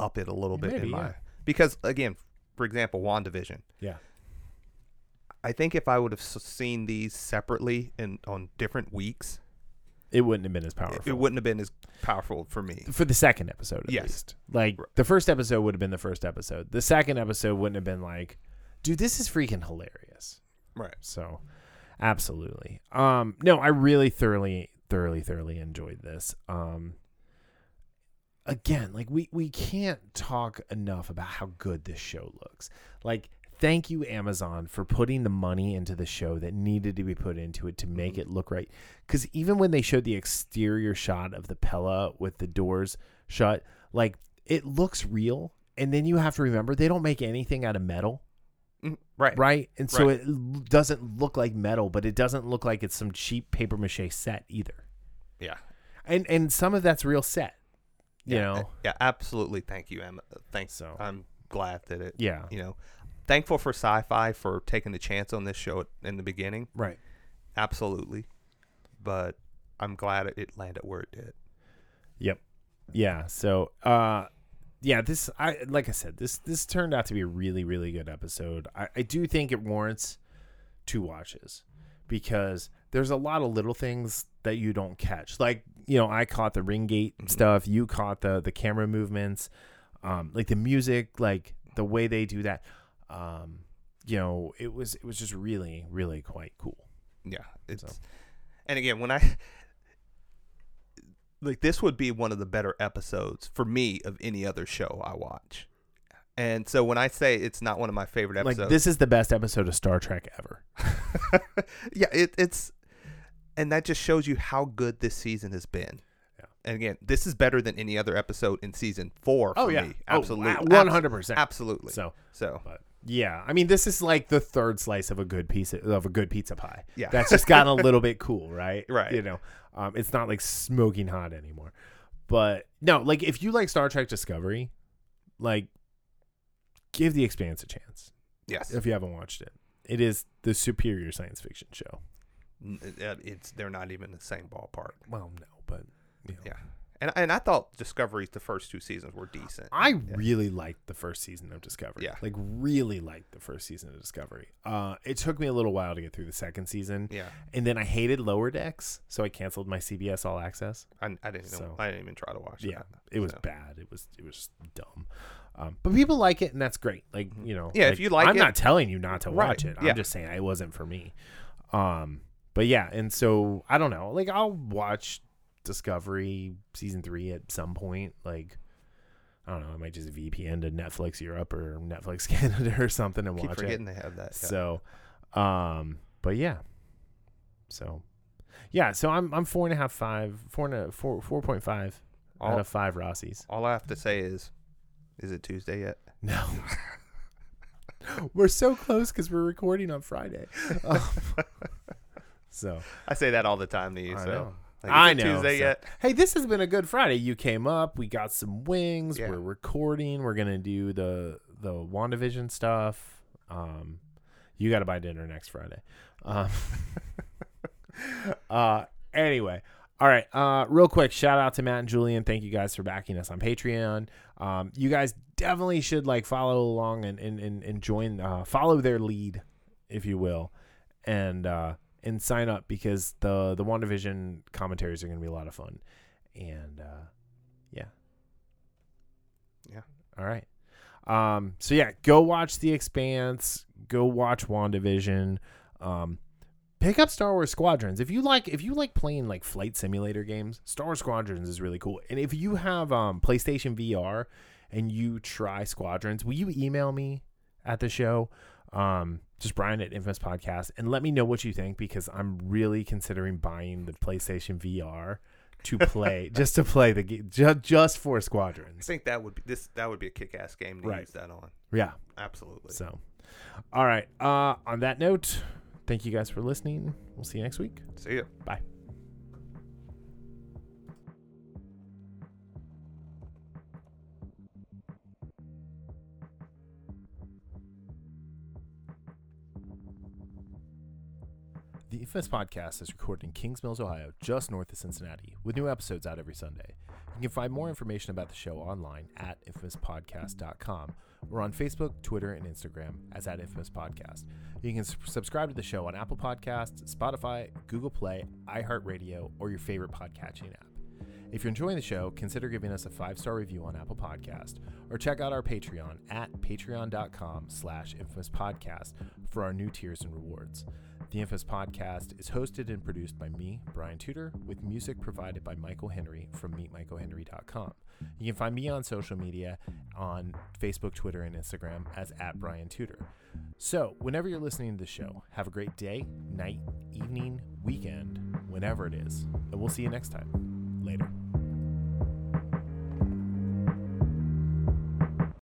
up it a little bit Maybe, in my yeah. because again, for example, WandaVision. Yeah. I think if I would have seen these separately and on different weeks, it wouldn't have been as powerful. it wouldn't have been as powerful for me. for the second episode at Yes. least. Like Right. the first episode would have been the first episode. The second episode wouldn't have been like, dude, this is freaking hilarious. Right. So, absolutely. Um, no, I really thoroughly, thoroughly, thoroughly enjoyed this. Um, again, like we we can't talk enough about how good this show looks. Like, thank you Amazon for putting the money into the show that needed to be put into it to make Mhm. it look right. Because even when they showed the exterior shot of the Pella with the doors shut, like it looks real. And then you have to remember they don't make anything out of metal Right. right? And so Right. it doesn't look like metal, but it doesn't look like it's some cheap paper mache set either. Yeah. And and some of that's real set. You yeah, know, uh, yeah, absolutely. Thank you, Emma. Uh, Thanks. So- I'm glad that it. yeah, You know, thankful for Syfy for taking the chance on this show in the beginning. right. Absolutely, but I'm glad it landed where it did. Yep. Yeah. So, uh, yeah, this I like I said this this turned out to be a really really good episode. I, I do think it warrants two watches because there's a lot of little things that you don't catch. Like you know, I caught the ring gate Mhm. stuff. You caught the the camera movements, um, like the music, like the way they do that. Um, you know, it was it was just really really quite cool. Yeah, it's So. and again when I like this would be one of the better episodes for me of any other show I watch. And so when I say it's not one of my favorite episodes, Like this is the best episode of Star Trek ever. yeah, it, it's and that just shows you how good this season has been. Yeah. And again, this is better than any other episode in season four oh, for me. Oh, absolutely, Oh, one hundred percent. absolutely. So, So but yeah, I mean, this is like the third slice of a good piece of, of a good pizza pie. yeah, That's just gotten a little bit cool, right? Right. You know, um, it's not like smoking hot anymore. But no, like if you like Star Trek Discovery, like give The Expanse a chance yes, if you haven't watched it. It is the superior science fiction show. It's they're not even the same ballpark. Well, no, but you know. Yeah, and and I thought Discovery's the first two seasons were decent. I really liked the first season of Discovery. Yeah. Like really liked the first season of Discovery. Uh it took me a little while to get through the second season. yeah, And then I hated Lower Decks, so I canceled my CBS All Access. I, I didn't know. I didn't even try to watch it. Yeah. that. It was So. bad. It was it was dumb. Um, but people like it, and that's great. Like you know, Mm-hmm. Yeah, if you like I'm it- not telling you not to Right, watch it. I'm just saying it wasn't for me. Um, but yeah, and so I don't know. Like I'll watch Discovery season three at some point. Like I don't know. I might just VPN to Netflix Europe or Netflix Canada or something and Keep watch it. forgetting they have that. yeah. So, um, but yeah, so yeah, so I'm I'm four and a half, five, four and a four four point five out of five Rocis. all I have to say is, is it Tuesday yet? No, we're so close because we're recording on Friday. Um, so I say that all the time to you. I so know. Like, I know. Tuesday so- yet? Hey, this has been a good Friday. You came up. We got some wings. Yeah. We're recording. We're gonna do the the WandaVision stuff. Um, you got to buy dinner next Friday. Um, uh, anyway, all right. Uh, real quick, shout out to Matt and Julian. Thank you guys for backing us on Patreon. Um, you guys definitely should like follow along and and and, and join. Uh, follow their lead, if you will, and uh, and sign up because the the WandaVision commentaries are going to be a lot of fun. And uh, yeah, Yeah. All right. Um, so yeah, go watch The Expanse. Go watch WandaVision. Um, pick up Star Wars Squadrons if you like. If you like playing like flight simulator games, Star Wars Squadrons is really cool. And if you have um, PlayStation VR and you try Squadrons, will you email me at the show? Um, just Brian at Infamous Podcast and let me know what you think because I'm really considering buying the PlayStation VR to play just to play the game just, just for squadron. I think that would be this. That would be a kick-ass game to Right. use that on. Yeah. Absolutely. So, all right. Uh, on that note, thank you guys for listening. We'll see you next week. See you. Bye. Infamous Podcast is recorded in Kings Mills, Ohio, just north of Cincinnati, with new episodes out every Sunday. You can find more information about the show online at infamouspodcast.com or on Facebook, Twitter, and Instagram as at Infamous Podcast. You can subscribe to the show on Apple Podcasts, Spotify, Google Play, iHeartRadio, or your favorite podcatching app. If you're enjoying the show, consider giving us a five-star review on Apple Podcast or check out our Patreon at patreon.com slash infamous podcast for our new tiers and rewards. The Infamous Podcast is hosted and produced by me, Brian Tudor, with music provided by Michael Henry from meetmichaelhenry.com. You can find me on social media on Facebook, Twitter, and Instagram as at Brian Tudor. So, whenever you're listening to the show, have a great day, night, evening, weekend, whenever it is, and we'll see you next time. Later.